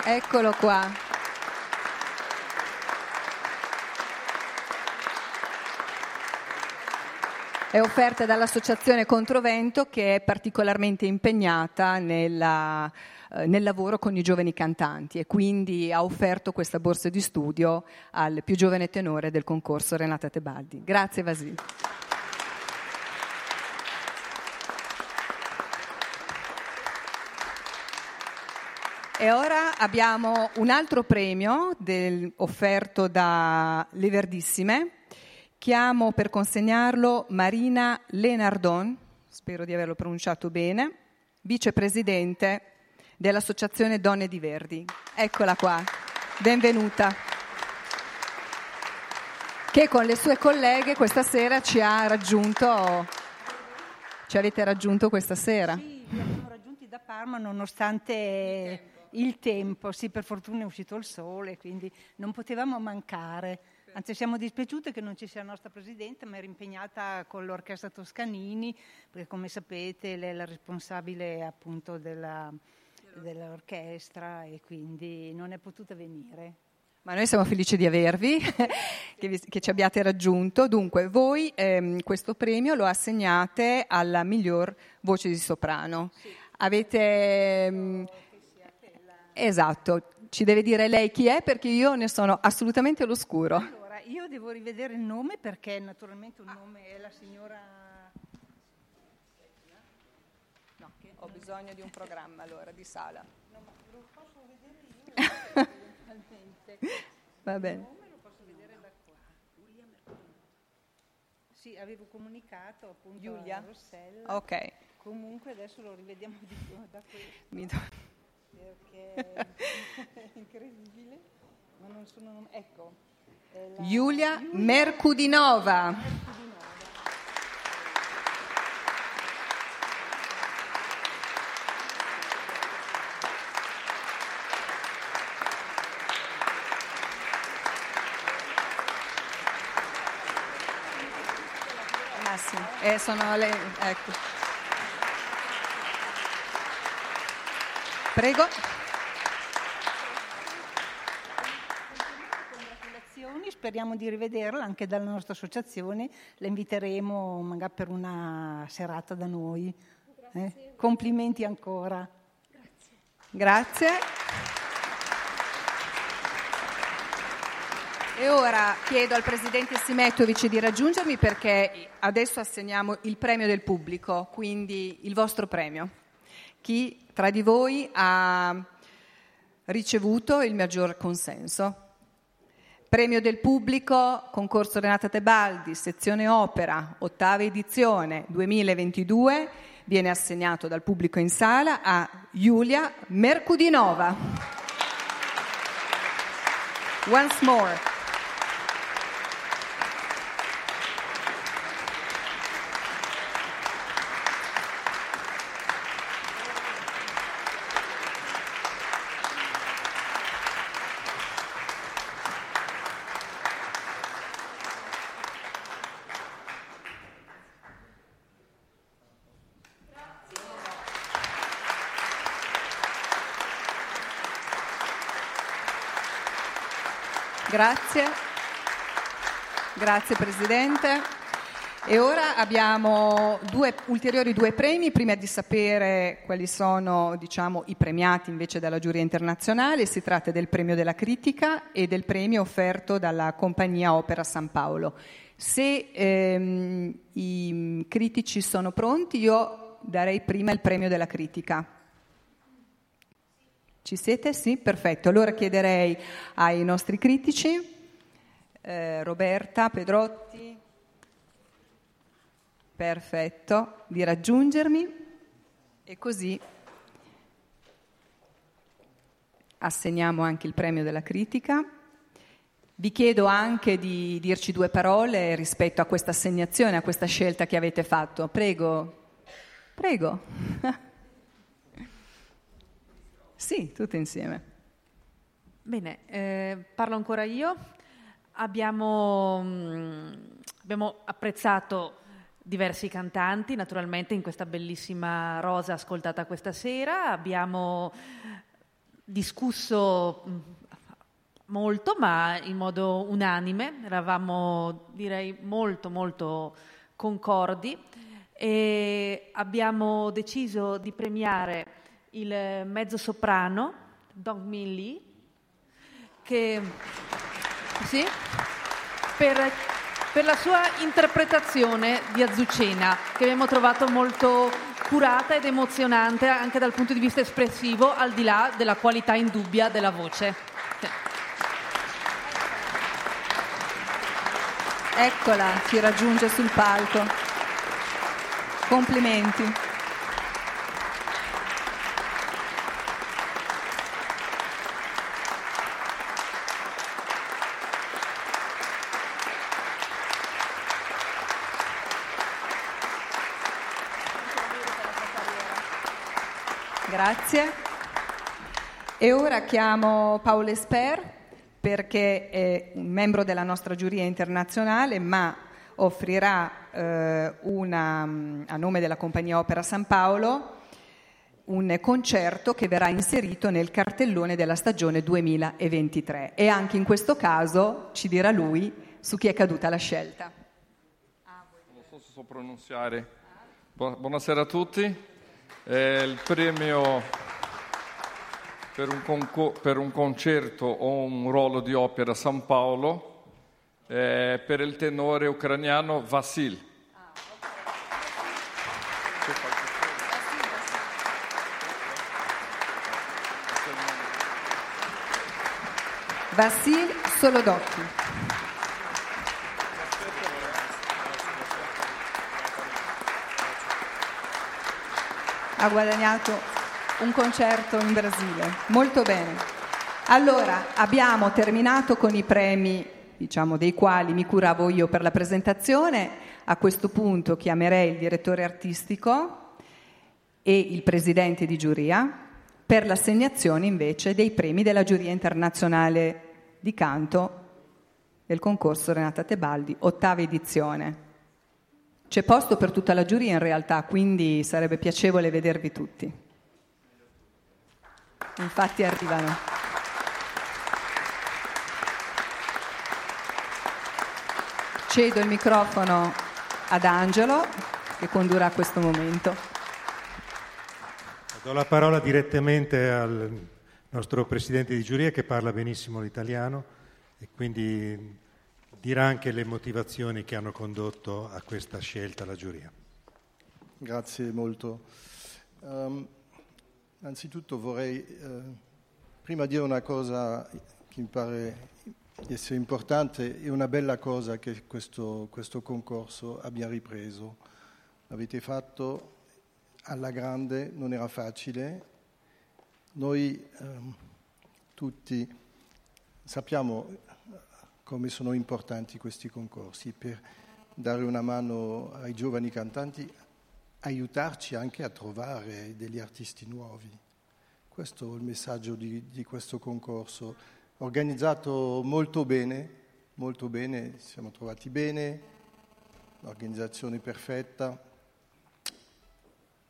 Eccolo qua. è offerta dall'Associazione Controvento che è particolarmente impegnata nella, eh, nel lavoro con i giovani cantanti e quindi ha offerto questa borsa di studio al più giovane tenore del concorso Renata Tebaldi. Grazie Vasili. E ora abbiamo un altro premio del, offerto da Le Verdissime Chiamo per consegnarlo Marina Lenardon, spero di averlo pronunciato bene, vicepresidente dell'Associazione Donne di Verdi. Eccola qua, benvenuta. Che con le sue colleghe questa sera ci ha raggiunto, ci avete raggiunto questa sera? Sì, ci abbiamo raggiunti da Parma nonostante il tempo, sì per fortuna è uscito il sole, quindi non potevamo mancare. Anzi, siamo dispiaciute che non ci sia la nostra Presidente, ma era impegnata con l'Orchestra Toscanini, perché come sapete lei è la responsabile appunto della, dell'orchestra e quindi non è potuta venire. Ma noi siamo felici di avervi, che, vi, che, ci abbiate raggiunto. Dunque, voi ehm, questo premio lo assegnate alla miglior voce di soprano. Sì. Avete... Ehm, esatto, ci deve dire lei chi è perché io ne sono assolutamente all'oscuro. Io devo rivedere il nome perché naturalmente un nome è la signora... No, ho bisogno di un programma allora, di sala. No, ma lo posso vedere io Va bene. Il nome lo posso vedere da qua. Sì, avevo comunicato appunto Giulia. a Rossella. Ok. Comunque adesso lo rivediamo di più da questo. Mi do... Perché è incredibile, ma non sono... Ecco, Giulia Mercudinova. Massimo. Eh, sono le... Ecco. Prego. speriamo di rivederla anche dalla nostra associazione, la inviteremo magari per una serata da noi. Eh? Complimenti ancora. Grazie. Grazie. E ora chiedo al Presidente Simetovic di raggiungermi perché adesso assegniamo il premio del pubblico, quindi il vostro premio. Chi tra di voi ha ricevuto il maggior consenso? Premio del pubblico, concorso Renata Tebaldi, sezione opera, ottava edizione 2022, viene assegnato dal pubblico in sala a Giulia Mercudinova. Once more. Grazie. Grazie Presidente. E ora abbiamo due, ulteriori due premi, prima di sapere quali sono diciamo, i premiati invece dalla giuria internazionale. Si tratta del premio della critica e del premio offerto dalla compagnia Opera San Paolo. Se ehm, i critici sono pronti, io darei prima il premio della critica. Ci siete? Sì, perfetto. Allora chiederei ai nostri critici, eh, Roberta, Pedrotti, perfetto, di raggiungermi e così assegniamo anche il premio della critica. Vi chiedo anche di dirci due parole rispetto a questa assegnazione, a questa scelta che avete fatto. Prego, prego. sì, tutte insieme. Bene, eh, parlo ancora io. Abbiamo, mh, mm, abbiamo apprezzato diversi cantanti, naturalmente in questa bellissima rosa ascoltata questa sera. Abbiamo discusso mm, molto, ma in modo unanime, eravamo direi molto molto concordi e abbiamo deciso di premiare il mezzo soprano Dong Min Lee che sì, per per la sua interpretazione di Azucena, che abbiamo trovato molto curata ed emozionante anche dal punto di vista espressivo, al di là della qualità indubbia della voce. Eccola, ci raggiunge sul palco. Complimenti. Grazie. E ora chiamo Paolo Esper perché è un membro della nostra giuria internazionale, ma offrirà eh, una, a nome della compagnia Opera San Paolo un concerto che verrà inserito nel cartellone della stagione 2023 e anche in questo caso ci dirà lui su chi è caduta la scelta. Non so se so pronunciare. Buonasera a tutti. Eh, il premio per un, concor- per un, concerto o un ruolo di opera San Paolo eh, per il tenore ucraniano Vasil. Vasil Solodocchi. Ha guadagnato un concerto in Brasile. Molto bene. Allora, abbiamo terminato con i premi, diciamo, dei quali mi curavo io per la presentazione. A questo punto chiamerei il direttore artistico e il presidente di giuria per l'assegnazione invece dei premi della giuria internazionale di canto del concorso Renata Tebaldi, ottava edizione. C'è posto per tutta la giuria in realtà, quindi sarebbe piacevole vedervi tutti. Infatti arrivano. Cedo il microfono ad Angelo che condurrà questo momento. Do la parola direttamente al nostro presidente di giuria che parla benissimo l'italiano e quindi dirà anche le motivazioni che hanno condotto a questa scelta la giuria. Grazie molto. Um, innanzitutto vorrei uh, prima dire una cosa che mi pare essere importante, è una bella cosa che questo, questo concorso abbia ripreso. L'avete fatto alla grande, non era facile. Noi um, tutti sappiamo come sono importanti questi concorsi per dare una mano ai giovani cantanti, aiutarci anche a trovare degli artisti nuovi. Questo è il messaggio di, di questo concorso, organizzato molto bene, molto bene, siamo trovati bene, l'organizzazione perfetta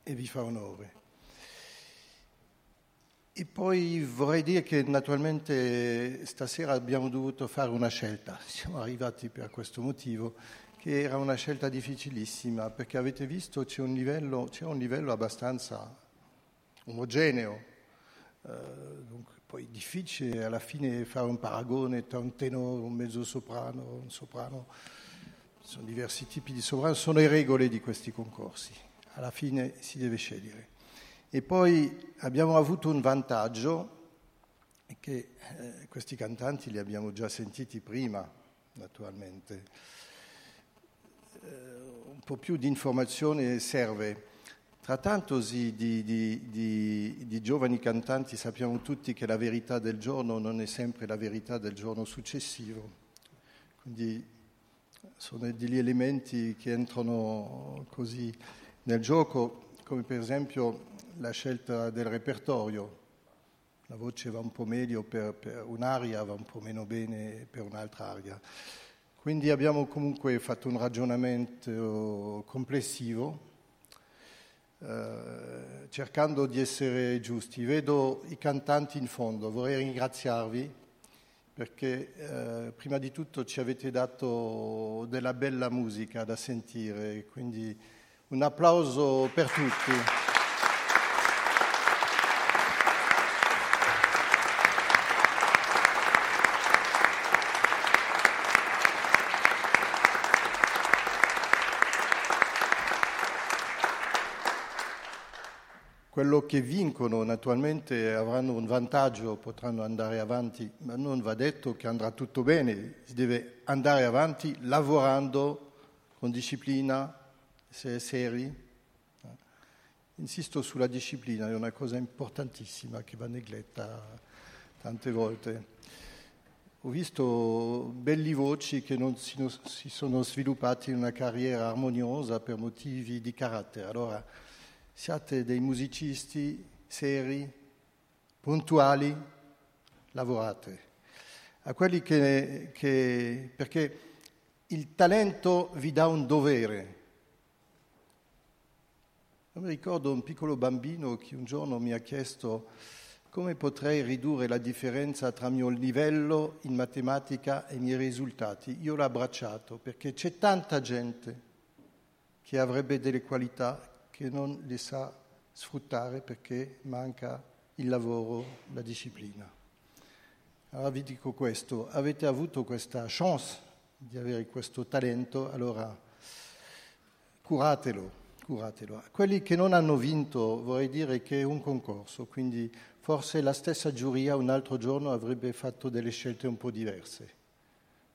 e vi fa onore. E poi vorrei dire che naturalmente stasera abbiamo dovuto fare una scelta, siamo arrivati per questo motivo, che era una scelta difficilissima, perché avete visto c'è un livello, c'è un livello abbastanza omogeneo, eh, dunque, poi difficile alla fine fare un paragone tra un tenore, un mezzo soprano, un soprano, sono diversi tipi di soprano, sono le regole di questi concorsi, alla fine si deve scegliere. E poi abbiamo avuto un vantaggio che eh, questi cantanti li abbiamo già sentiti prima, naturalmente. Eh, un po' più di informazione serve. Trattandosi di, di, di, di, giovani cantanti sappiamo tutti che la verità del giorno non è sempre la verità del giorno successivo, quindi sono degli elementi che entrano così nel gioco, come per esempio la scelta del repertorio. La voce va un po' meglio per, per un'aria, va un po' meno bene per un'altra aria. Quindi abbiamo comunque fatto un ragionamento complessivo, eh, cercando di essere giusti. Vedo i cantanti in fondo, vorrei ringraziarvi perché eh, prima di tutto ci avete dato della bella musica da sentire, quindi un applauso per tutti. Quello che vincono naturalmente avranno un vantaggio, potranno andare avanti, ma non va detto che andrà tutto bene, si deve andare avanti lavorando con disciplina, essere seri. Insisto sulla disciplina, è una cosa importantissima che va negletta tante volte. Ho visto belli voci che non si, si sono sviluppati in una carriera armoniosa per motivi di carattere. Allora, siate dei musicisti seri, puntuali, lavorate. A quelli che, che, perché il talento vi dà un dovere. Io mi ricordo un piccolo bambino che un giorno mi ha chiesto come potrei ridurre la differenza tra il mio livello in matematica e i miei risultati. Io l'ho abbracciato perché c'è tanta gente che avrebbe delle qualità che non li sa sfruttare perché manca il lavoro, la disciplina. Allora vi dico questo, avete avuto questa chance di avere questo talento, allora curatelo, curatelo. Quelli che non hanno vinto vorrei dire che è un concorso, quindi forse la stessa giuria un altro giorno avrebbe fatto delle scelte un po' diverse.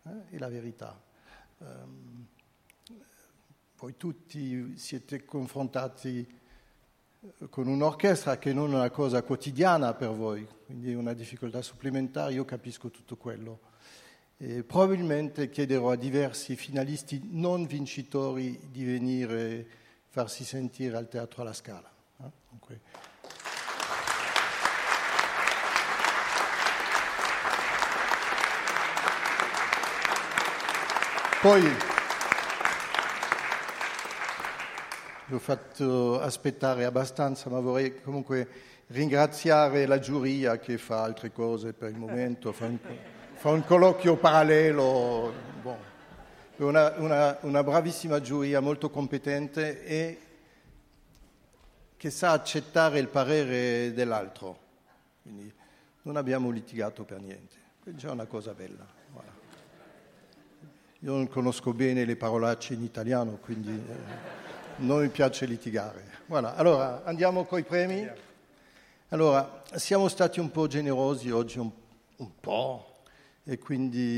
Eh? È la verità. Um, voi tutti siete confrontati eh, con un'orchestra che non è una cosa quotidiana per voi, quindi è una difficoltà supplementare, io capisco tutto quello. E probabilmente chiederò a diversi finalisti non vincitori di venire farsi sentire al Teatro alla Scala. Eh? Poi vi ho fatto aspettare abbastanza, ma vorrei comunque ringraziare la giuria che fa altre cose per il momento, fa un, fa un colloquio parallelo. Bon. Una, una, una bravissima giuria, molto competente e che sa accettare il parere dell'altro. Quindi non abbiamo litigato per niente. È una cosa bella. Voilà. Io non conosco bene le parolacce in italiano, quindi... Eh, non mi piace litigare. Voilà, allora andiamo coi premi. Allora, siamo stati un po' generosi oggi, un, un po', e quindi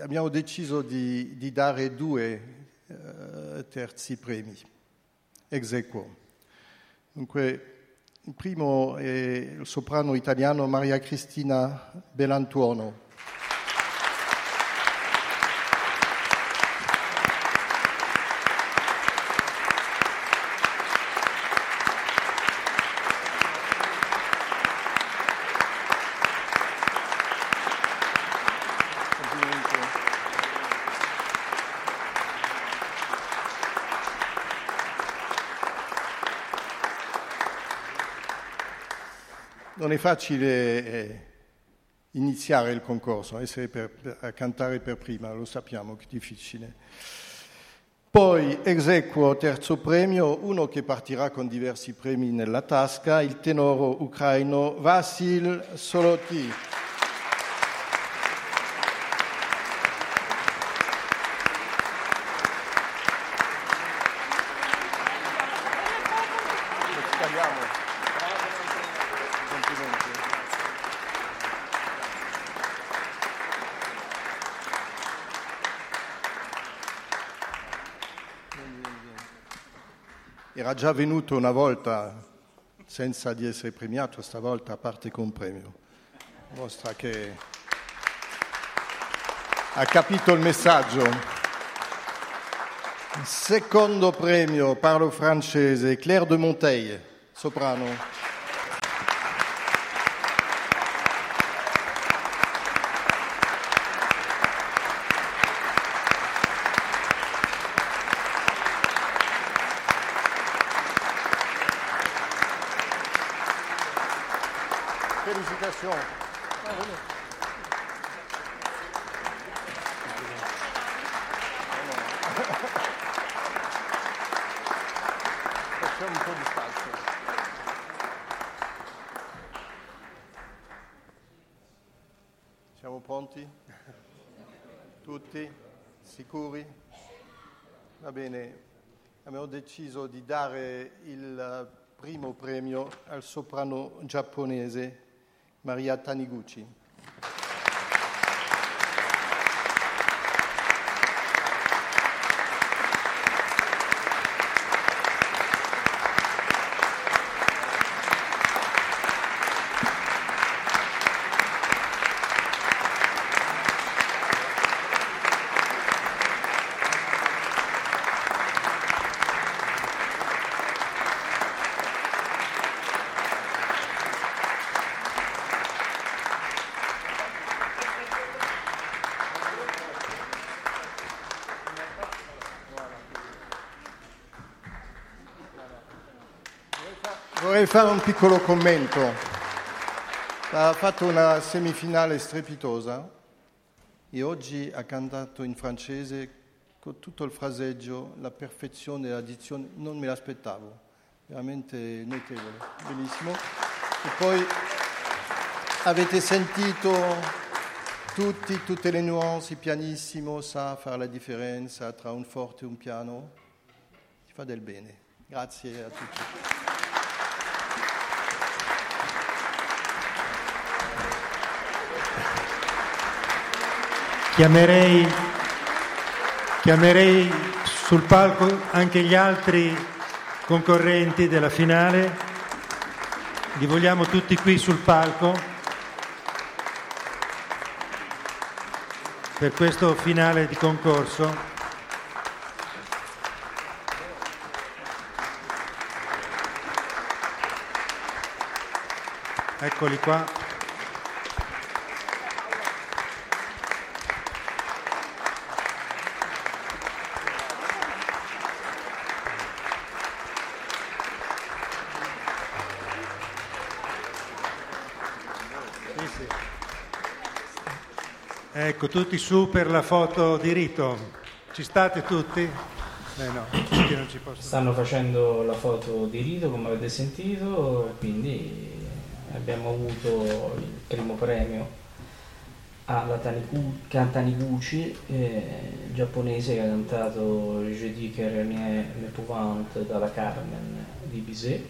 abbiamo deciso di, di dare due eh, terzi premi, ex equo. Dunque, il primo è il soprano italiano Maria Cristina Belantuono. non è facile eh, iniziare il concorso, essere per, cantare per prima, lo sappiamo che è difficile. Poi eseguo terzo premio, uno che partirà con diversi premi nella tasca, il tenoro ucraino Vasil Soloty. Era già venuto una volta senza di essere premiato, stavolta parte con premio. Mostra che ha capito il messaggio. Secondo premio, parlo francese, Claire de Monteil, soprano. Deciso di dare il primo premio al soprano giapponese Maria Taniguchi. Fare un piccolo commento. Ha fatto una semifinale strepitosa e oggi ha cantato in francese con tutto il fraseggio, la perfezione, la dizione, non me l'aspettavo, veramente notevole, bellissimo. E poi avete sentito tutti, tutte le nuanze, pianissimo, sa fare la differenza tra un forte e un piano, ti fa del bene. Grazie a tutti. Chiamerei, chiamerei sul palco anche gli altri concorrenti della finale. Li vogliamo tutti qui sul palco per questo finale di concorso. Eccoli qua. Ecco, tutti su per la foto di rito. Ci state tutti? Eh no, non ci possono. Stanno facendo la foto di rito, come avete sentito, quindi abbiamo avuto il primo premio alla Taniguchi, eh, giapponese che ha cantato Je dis que rien m'épouvante dalla Carmen di Bizet.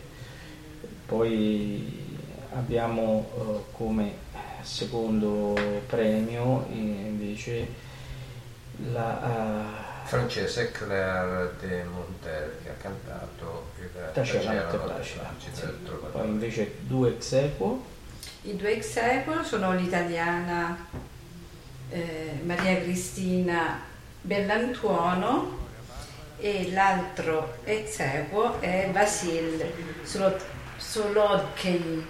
Poi abbiamo eh, come secondo premio invece la uh, francese Claire de Montel che ha cantato il Tacerano Placida poi invece due ex equo. I due ex equo sono l'italiana eh, Maria Cristina Bellantuono e l'altro ex equo è Vasil Solodkei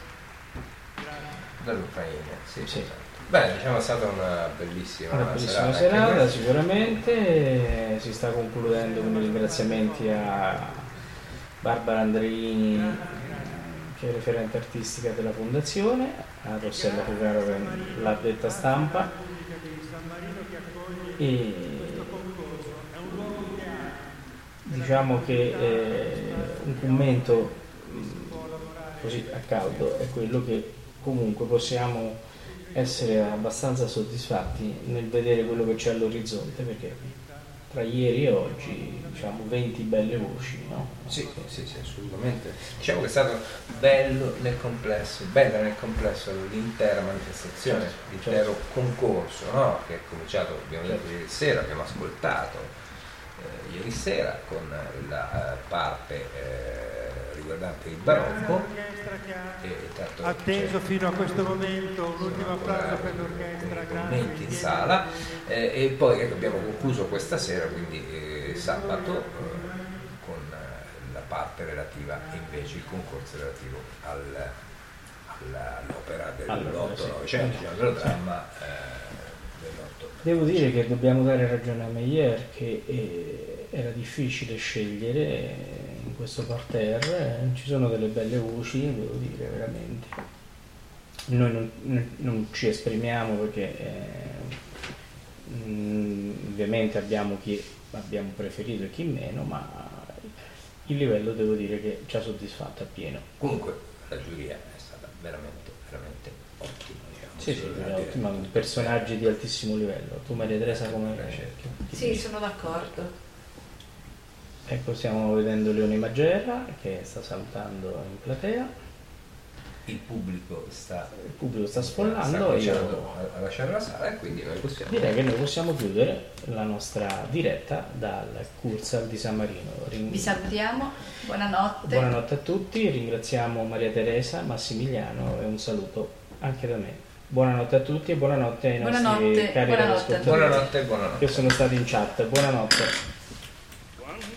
dall'Ucraina, sì, sì. Beh, diciamo è stata una bellissima, una bellissima serata, serata sicuramente si sta concludendo con i ringraziamenti a Barbara Andreini che è referente artistica della fondazione, a Rossella Fugaro che è l'addetta stampa e diciamo che eh, un commento così a caldo è quello che comunque possiamo essere abbastanza soddisfatti nel vedere quello che c'è all'orizzonte perché tra ieri e oggi diciamo 20 belle voci no? sì, sì, sì, assolutamente diciamo che è stato bello nel complesso bella nel complesso l'intera manifestazione certo, l'intero certo. concorso no? che è cominciato abbiamo detto certo. ieri sera abbiamo ascoltato eh, ieri sera con la eh, parte eh, riguardante il barocco. Atteso fino a questo momento un ultimo applauso per l'orchestra. Commenti in sala eh, e poi ecco, abbiamo concluso questa sera, quindi eh, sabato, eh, con la parte relativa invece il concorso relativo al, all'opera dell'8-900, sì. dell'odramma. Devo dire che dobbiamo dare ragione a Meyer che eh, era difficile scegliere questo parterre, eh, ci sono delle belle voci, devo dire veramente. Noi non, non ci esprimiamo perché eh, mm, ovviamente abbiamo chi abbiamo preferito e chi meno, ma il livello devo dire che ci ha soddisfatto appieno. Comunque la giuria è stata veramente, veramente ottima. Sì, sì, ottimo, personaggi di altissimo livello. Tu Maria Teresa come... Sì, sono d'accordo. Ecco, stiamo vedendo Leone Magera che sta salutando in platea. Il pubblico sta, il pubblico sta sfollando sta io... a lasciare la sala e quindi noi possiamo... Direi che noi possiamo chiudere la nostra diretta dal Cursal di San Marino. Ring... Vi salutiamo, buonanotte. Buonanotte a tutti, ringraziamo Maria Teresa, Massimiliano e un saluto anche da me. Buonanotte a tutti e buonanotte ai nostri buonanotte, cari buonanotte. Buonanotte, buonanotte. Che sono stati in chat. Buonanotte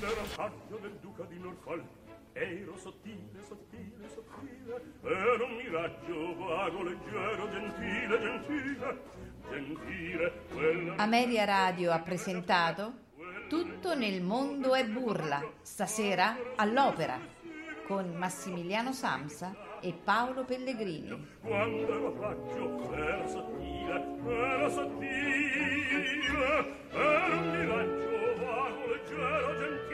era saggio del duca di Norfolk. Ero sottile, sottile, sottile Era un miraggio vago, leggero, gentile, gentile Gentile quella... Ameria Radio ha presentato Tutto nel mondo è burla Stasera all'opera Con Massimiliano Samsa e Paolo Pellegrini. Quando era saggio, era sottile, era sottile Era un miraggio vago, leggero, gentile